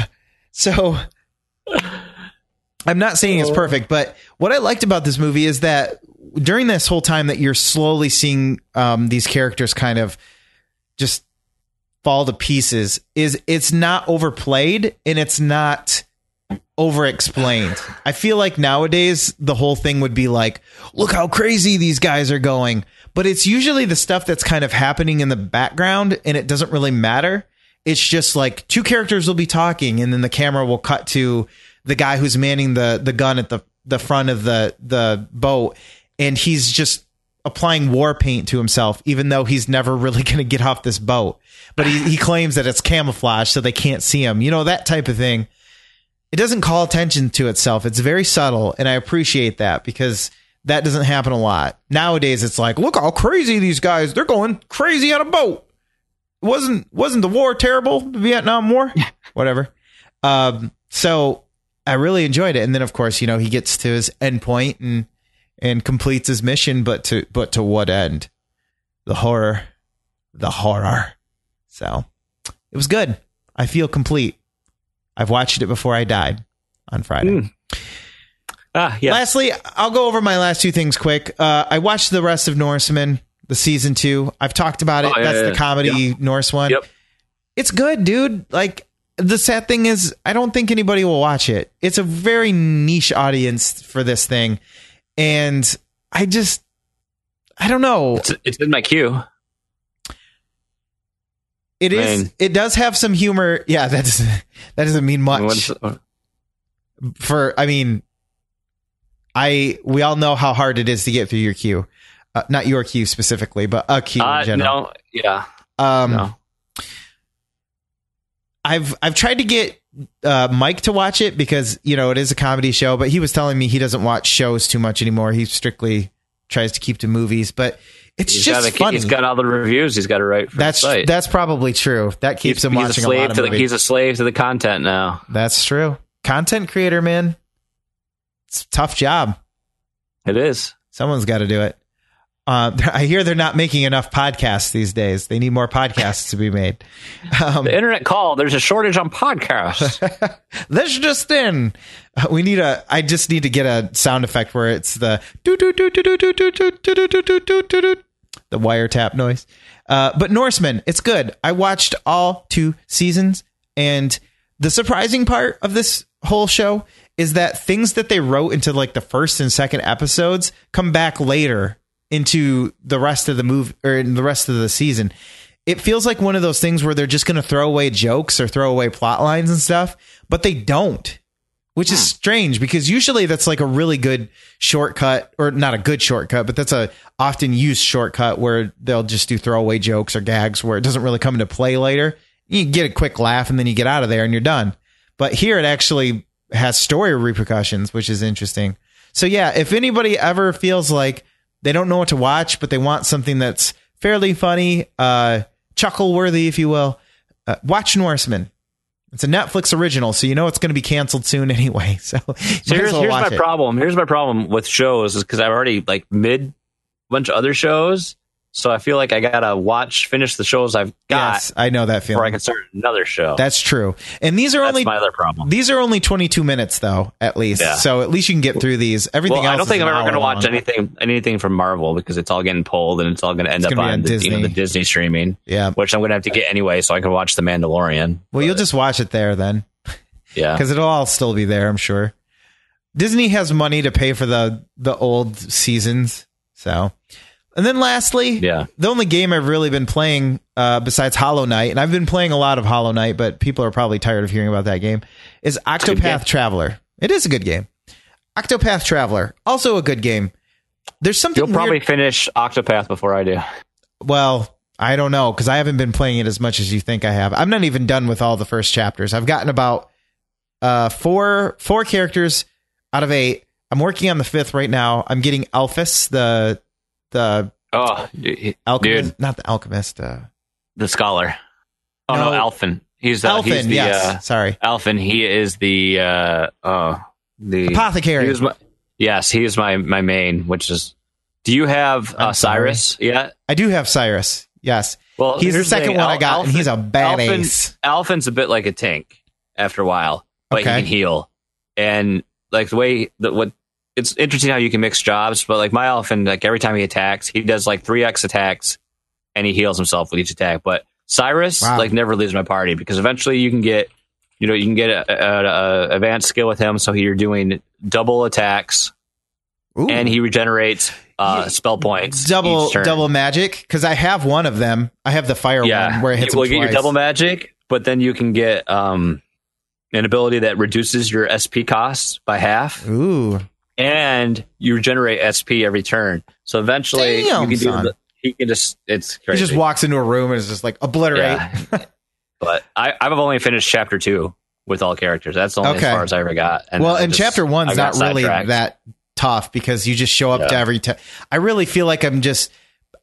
so I'm not saying it's perfect, but what I liked about this movie is that during this whole time that you're slowly seeing um, these characters kind of just fall to pieces, is it's not overplayed and it's not over explained. I feel like nowadays the whole thing would be like, look how crazy these guys are going. But it's usually the stuff that's kind of happening in the background and it doesn't really matter. It's just like two characters will be talking and then the camera will cut to the guy who's manning the the gun at the the front of the the boat and he's just applying war paint to himself even though he's never [laughs] really going to get off this boat. But he he claims that it's camouflage so they can't see him. You know that type of thing it doesn't call attention to itself. It's very subtle, and I appreciate that because that doesn't happen a lot nowadays. It's like, look how crazy these guys! They're going crazy on a boat. Wasn't wasn't the war terrible? The Vietnam War, [laughs] whatever. Um, so I really enjoyed it, and then of course, you know, he gets to his end point and and completes his mission, but to but to what end? The horror, the horror. So it was good. I feel complete. I've watched it before I died on Friday. Hmm. Ah, yeah. Lastly, I'll go over my last two things quick. Uh, I watched the rest of Norsemen, the season two. I've talked about it. Oh, yeah, That's yeah, the yeah. comedy Norse one. Yep. It's good, dude. Like the sad thing is, I don't think anybody will watch it. It's a very niche audience for this thing, and I just, I don't know. It's, it's in my queue. It is. Man. It does have some humor. Yeah, [laughs] that doesn't. That doesn't mean much. What's- uh, for I mean, I we all know how hard it is to get through your queue. Uh, not your queue specifically, but a queue Uh, in general. no, yeah, um, no. I've I've tried to get uh, Mike to watch it because you know it is a comedy show, but he was telling me he doesn't watch shows too much anymore. He strictly tries to keep to movies, but it's He's just got, a, funny. he's got all the reviews. He's got to write for that's that's probably true. That keeps he's, him he's a watching a, slave lot of to the, movies. He's a slave to the content now. that's true. Content creator, man. It's a tough job. It is. Someone's got to do it. Uh, I hear they're not making enough podcasts these days. They need more podcasts to be made. Um, The internet call. There's a shortage on podcasts. this just in. Uh, We need a. I just need to get a sound effect where it's the do do do do do do do do do do do do do do the wiretap noise. Uh, but Norsemen, it's good. I watched all two seasons, and the surprising part of this whole show is that things that they wrote into like the first and second episodes come back later into the rest of the move or in the rest of the season. It feels like one of those things where they're just going to throw away jokes or throw away plot lines and stuff, but they don't, which is hmm. strange because usually that's like a really good shortcut or not a good shortcut, but that's a often used shortcut where they'll just do throwaway jokes or gags where it doesn't really come into play later. You get a quick laugh and then you get out of there and you're done. But here it actually has story repercussions, which is interesting. So yeah, if anybody ever feels like they don't know what to watch, but they want something that's fairly funny, uh, chuckle worthy, if you will, uh, watch Norsemen. It's a Netflix original, so you know it's going to be canceled soon [laughs] anyway. So, So here's, well here's my it. problem. Here's my problem with shows is because I've already like mid a bunch of other shows, so I feel like I gotta watch finish the shows I've got Yes, I know that feeling. before I can start another show. That's true. And these are That's only my other problem. these are only 22 minutes though, at least. Yeah. So at least you can get through these. Everything Well, else I don't think I'm ever to hour watch anything anything from Marvel because it's all getting pulled and it's all to end up gonna be on, on the, you know, the Disney. Disney streaming, Yeah. which I'm to have to get anyway, so I can watch The Mandalorian. Well, you'll just watch it there then. [laughs] Yeah, because it'll all still be there, I'm sure. Disney has money to pay for the the old seasons, so. And then lastly, Yeah. the only game I've really been playing uh, besides Hollow Knight, and I've been playing a lot of Hollow Knight, but people are probably tired of hearing about that game, is. Octopath Traveler. It is a good game. Octopath Traveler, also a good game. There's something you'll probably weird- finish Octopath before I do. well, I don't know because I haven't been playing it as much as you think I have. I'm not even done with all the first chapters. I've gotten about uh, four four characters out of eight. I'm working on the fifth right now. I'm getting Alphys, the the Oh, alchemist, dude, not the alchemist. Uh, the scholar. Oh no, No. Alfyn. He's uh, Alfyn, he's the yes. uh, Sorry, Alfyn. He is the uh, oh the apothecary. He my, yes, he is my my main. Which is, do you have uh, Cyrus Yeah, I do have Cyrus. Yes, Well, he's the second thing. one I Al- got, and he's a Alfyn- bad Alfyn- ace. Alfyn's a bit like a tank after a while, but Okay. he can heal. And like the way that what it's interesting how you can mix jobs, but like my Alfyn, like every time he attacks, he does like three X attacks and he heals himself with each attack. But Cyrus Wow. like never leaves my party because eventually you can get you know, you can get a, a, a advanced skill with him, so you're doing double attacks, Ooh. and he regenerates uh, Yeah. spell points. double double magic because I have one of them. I have the fire yeah, one where it hits you will him get your double magic, but then you can get um, an ability that reduces your SP costs by half, Ooh, and you regenerate SP every turn. So eventually, Damn, you can do. The, he can just. It's he just walks into a room and is just like obliterate. Yeah. [laughs] but I, I've only finished chapter two with all characters. That's the only Okay. as far as I ever got. And well, and just- chapter one's not really that tough because you just show up to Yeah. every. T- I really feel like I'm just.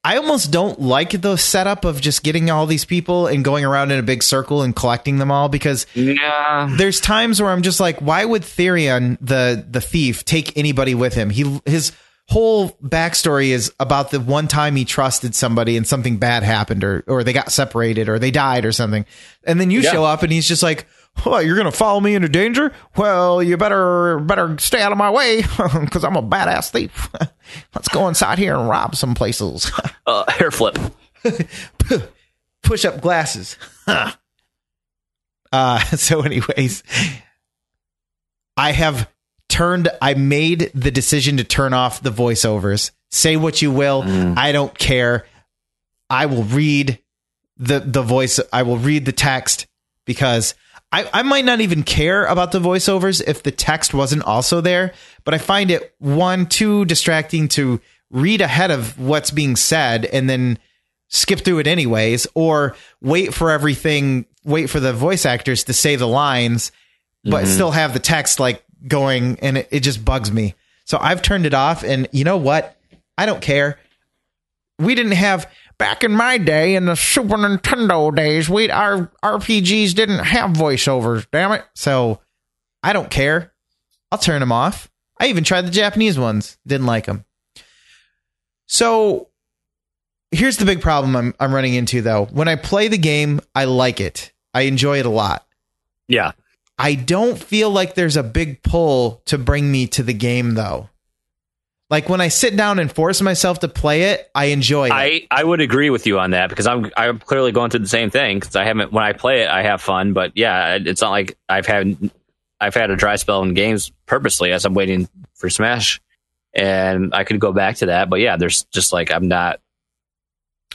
I almost don't like the setup of just getting all these people and going around in a big circle and collecting them all because Yeah. there's times where I'm just like, why would Therion, the the thief, take anybody with him? He his whole backstory is about the one time he trusted somebody and something bad happened, or or they got separated, or they died, or something. And then you Yeah. show up and he's just like, "What? You're gonna follow me into danger? Well, you better better stay out of my way [laughs] because I'm a badass thief. [laughs] Let's go inside here and rob some places. [laughs] Uh, hair flip. Push up glasses." Uh, so, anyways, I have turned. I made the decision to turn off the voiceovers. Say what you will, I don't care. I will read the the voice. I will read the text because I, I might not even care about the voiceovers if the text wasn't also there. But I find it one too distracting to read ahead of what's being said and then skip through it anyways, or wait for everything, wait for the voice actors to say the lines, but mm-hmm. still have the text like going, and it, it just bugs me. So I've turned it off, and you know what? I don't care. We didn't have back in my day in the Super Nintendo days. We our RPGs didn't have voiceovers. Damn it! So I don't care. I'll turn them off. I even tried the Japanese ones. Didn't like them. So here's the big problem I'm I'm running into though. When I play the game, I like it. I enjoy it a lot. Yeah. I don't feel like there's a big pull to bring me to the game though. Like when I sit down and force myself to play it, I enjoy it. I, I would agree with you on that because I'm I'm clearly going through the same thing because I haven't when I play it I have fun but yeah it's not like I've had I've had a dry spell in games purposely as I'm waiting for Smash and I could go back to that but yeah there's just like I'm not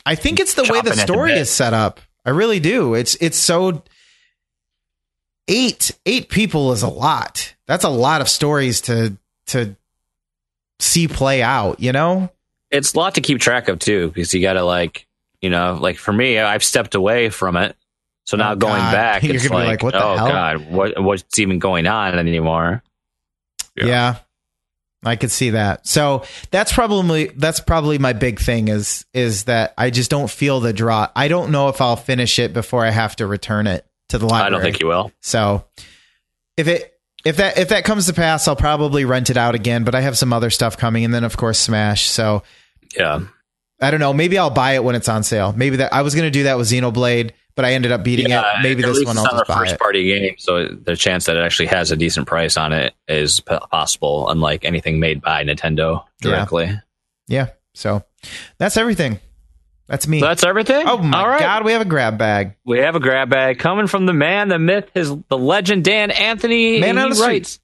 I think it's the way the at the story is set up. I really do. It's it's so eight eight people is a lot. That's a lot of stories to to see play out, you know? it's a lot to keep track of too because you got to like you know like for me I've stepped away from it so now Oh, going God. back [laughs] You're it's gonna be like, like, what the oh hell? god what what's even going on anymore Yeah. Yeah. I could see that. So that's probably that's probably my big thing is is that I just don't feel the draw. I don't know if I'll finish it before I have to return it to the library. I don't think you will So if it if that if that comes to pass, I'll probably rent it out again. But I have some other stuff coming, and then of course Smash. So yeah I don't know. Maybe I'll buy it when it's on sale. Maybe that I was going to do that with Xenoblade, but I ended up beating it. Maybe this one I'll just a buy first it. party game, so the chance that it actually has a decent price on it is possible, unlike anything made by Nintendo Yeah. directly. Yeah. So that's everything. That's me. So that's everything. oh my right. god, we have a grab bag. We have a grab bag coming from the man, the myth, his the legend, Dan Anthony. Man on he the street. writes,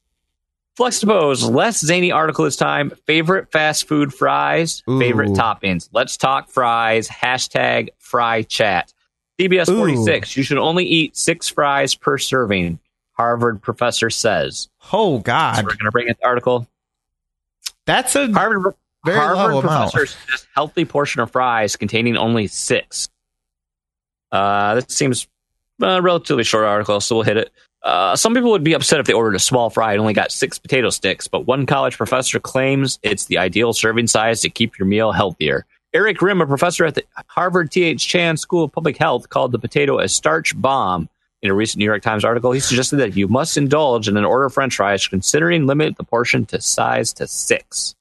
Fluxdepose, less zany article this time. Favorite fast food fries, Ooh. favorite toppings. Let's talk fries. Hashtag fry chat. CBS Ooh. 46, you should only eat six fries per serving. Harvard professor says. Oh So god, we're going to bring in the article. that's a Harvard, Very Harvard professor says healthy portion of fries containing only six. Uh, that seems a relatively short article, so we'll hit it. Uh, some people would be upset if they ordered a small fry and only got six potato sticks, but one college professor claims it's the ideal serving size to keep your meal healthier. Eric Rimm, a professor at the Harvard T.H. Chan School of Public Health, called the potato a starch bomb. In a recent New York Times article, he suggested that you must indulge in an order of french fries, considering limit the portion to size to six.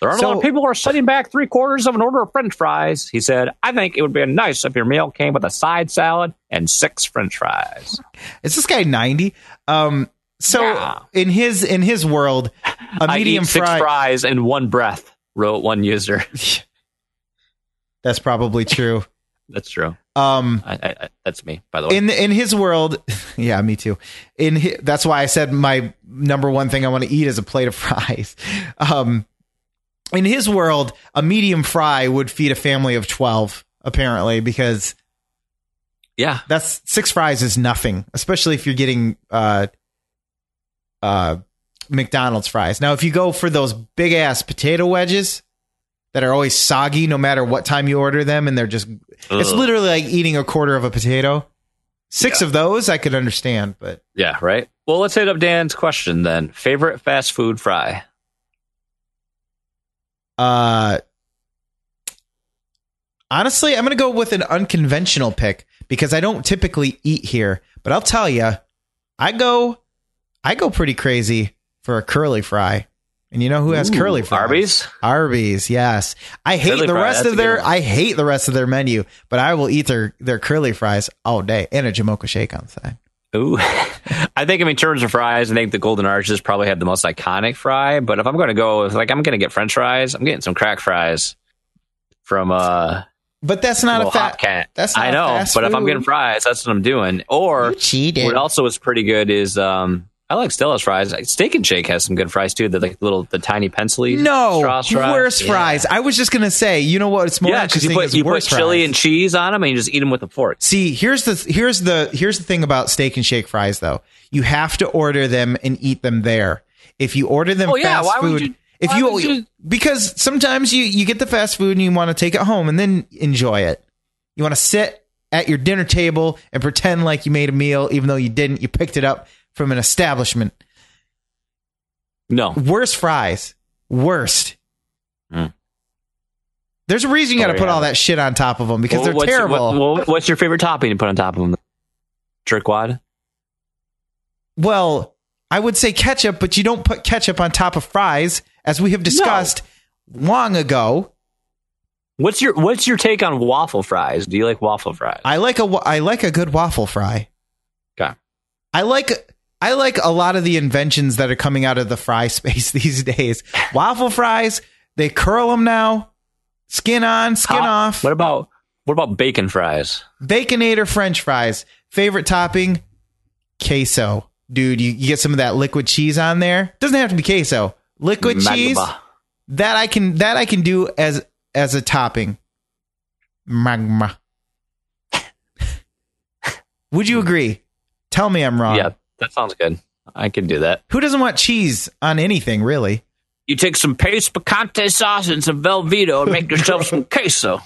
There aren't a lot So- of people who are setting back three quarters of an order of french fries. He said, I think it would be nice if your meal came with a side salad and six french fries. is this guy ninety? Um. So Yeah. in his in his world, a [laughs] I medium eat six fries in one breath, wrote one user. [laughs] That's probably true. That's true. Um. I, I, that's me, by the way. in in his world [laughs] yeah me too in hi, that's why i said my number one thing i want to eat is a plate of fries um in his world a medium fry would feed a family of 12 apparently because yeah. that's six fries is nothing especially if you're getting uh uh mcdonald's fries now if you go for those big ass potato wedges that are always soggy no matter what time you order them and they're just it's literally like eating a quarter of a potato. Six Yeah. of those I could understand, but Yeah, right. Well, let's hit up Dan's question then. Favorite fast food fry? Uh honestly, I'm going to go with an unconventional pick because I don't typically eat here, but I'll tell you, I go I go pretty crazy for a curly fry. And you know who has Ooh, curly fries? Arby's? Arby's, yes. I hate Curly the fry, rest of their. I hate the rest of their menu, but I will eat their their curly fries all day and a Jamocha shake on the side. Ooh. [laughs] I think I in terms of fries, I think the Golden Arches probably have the most iconic fry. But if I'm going to go, like, I'm going to get French fries, I'm getting some crack fries from uh But that's not a fat cat. That's not I know, but if I'm getting fries, that's what I'm doing. Or what also is pretty good is um, I like Stella's fries. Steak and Shake has some good fries too. They're like little the tiny pencily. No, straw fries. worse Yeah. fries. I was just gonna say, you know what? It's more Yeah, because interesting you put you put worse chili fries. and cheese on them, and you just eat them with a fork. See, here's the here's the here's the thing about steak and shake fries though. You have to order them and eat them there. If you order them Oh, yeah, fast food, you- if you, you- because sometimes you you get the fast food and you want to take it home and then enjoy it. You want to sit at your dinner table and pretend like you made a meal even though you didn't. You picked it up from an establishment. No, Worst fries. Worst. Hmm. There's a reason you got to Oh, put yeah. all that shit on top of them because Well, they're terrible. What, what- what's your favorite topping to put on top of them? Jerkwad. Well, I would say ketchup, but you don't put ketchup on top of fries, as we have discussed long ago. What's your What's your take on waffle fries? Do you like waffle fries? I like a I like a good waffle fry. Okay. I like I like a lot of the inventions that are coming out of the fry [laughs] space these days. Waffle fries, they curl them now. Skin on, skin How- off. What about What about bacon fries? Baconator French fries. Favorite topping? Queso. Dude, you, you get some of that liquid cheese on there. Doesn't have to be queso. Liquid cheese. That I can that I can do as as a topping. Magma. [laughs] Would you hmm. agree? Tell me I'm wrong. Yeah, that sounds good. I can do that. Who doesn't want cheese on anything, really? You take some Pace picante sauce and some Velveeta and make yourself [laughs] some queso.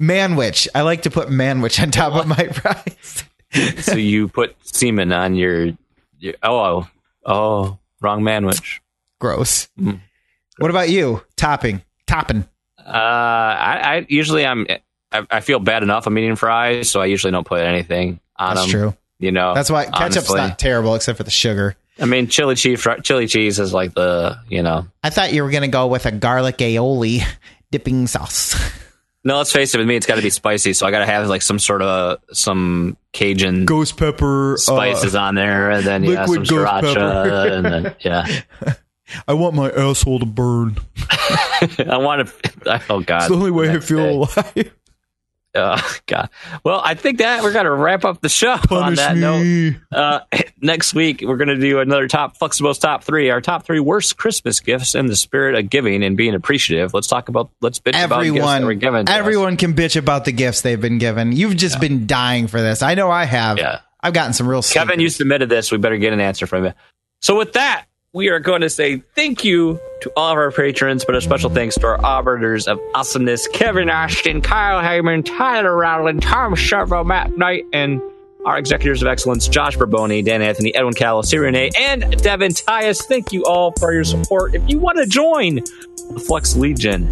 Manwich. I like to put manwich on top of my [laughs] fries. so you put semen on your, your oh oh wrong manwich. Gross. Mm. What about you? Topping. Topping. Uh, I, I usually I'm I, I feel bad enough I'm eating fries, so I usually don't put anything on That's them. true. You know, That's why ketchup's honestly. not terrible except for the sugar. I mean, chili cheese chili cheese is like the you know. I thought you were gonna go with a garlic aioli [laughs] dipping sauce. No, let's face it. With me, it's got to be spicy, so I got to have like some sort of some Cajun Ghost pepper uh, spices on there, and then yeah, some sriracha, and then [laughs] yeah. I want my asshole to burn. [laughs] I want to. Oh God, It's the only way I feel day. alive. Oh [laughs] God. Well, I think that we're gonna wrap up the show on Punish that note. Uh, [laughs] next week, we're going to do another top Flexibles top three, our top three worst Christmas gifts in the spirit of giving and being appreciative. Let's talk about, let's bitch about gifts were Everyone, given. to us. everyone can bitch about the gifts they've been given. You've just been dying for this. I know I have. Yeah. I've gotten some real. Kevin, you submitted this. We better get an answer from you. So, with that, we are going to say thank you to all of our patrons, but a special thanks to our arbiters of awesomeness Kevin Ashton, Kyle Heyman, Tyler Rowland, Tom Sharpo, Matt Knight, and our executors of excellence Josh Barboni, Dan Anthony, Edwin Callow, Sirene, and Devin Tyus. Thank you all for your support. If you want to join the Flux Legion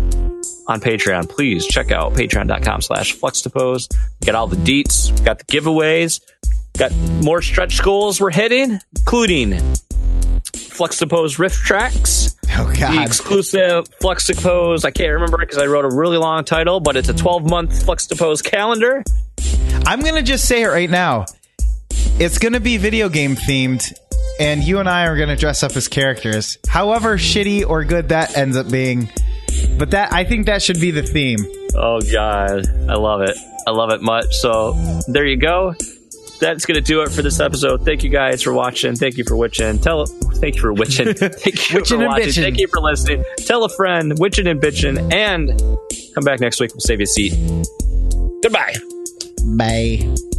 on Patreon, please check out patreon.com slash fluxdepose. Get all the deets, got the giveaways, got more stretch goals we're hitting, including Fluxdepose riff tracks, Oh the exclusive Fluxdepose. I can't remember it because I wrote a really long title, but it's a 12 month Fluxdepose calendar. I'm gonna just say it right now. It's gonna be video game themed, and you and I are gonna dress up as characters. However shitty or good that ends up being, but that I think that should be the theme. Oh God, I love it. I love it much. So there you go. That's gonna do it for this episode. Thank you guys for watching. Thank you for witching. Tell thank you for witching. [laughs] Thank you for watching. Thank you for listening. Tell a friend, witching and bitching, and come back next week. We'll save you a seat. Goodbye. Bye.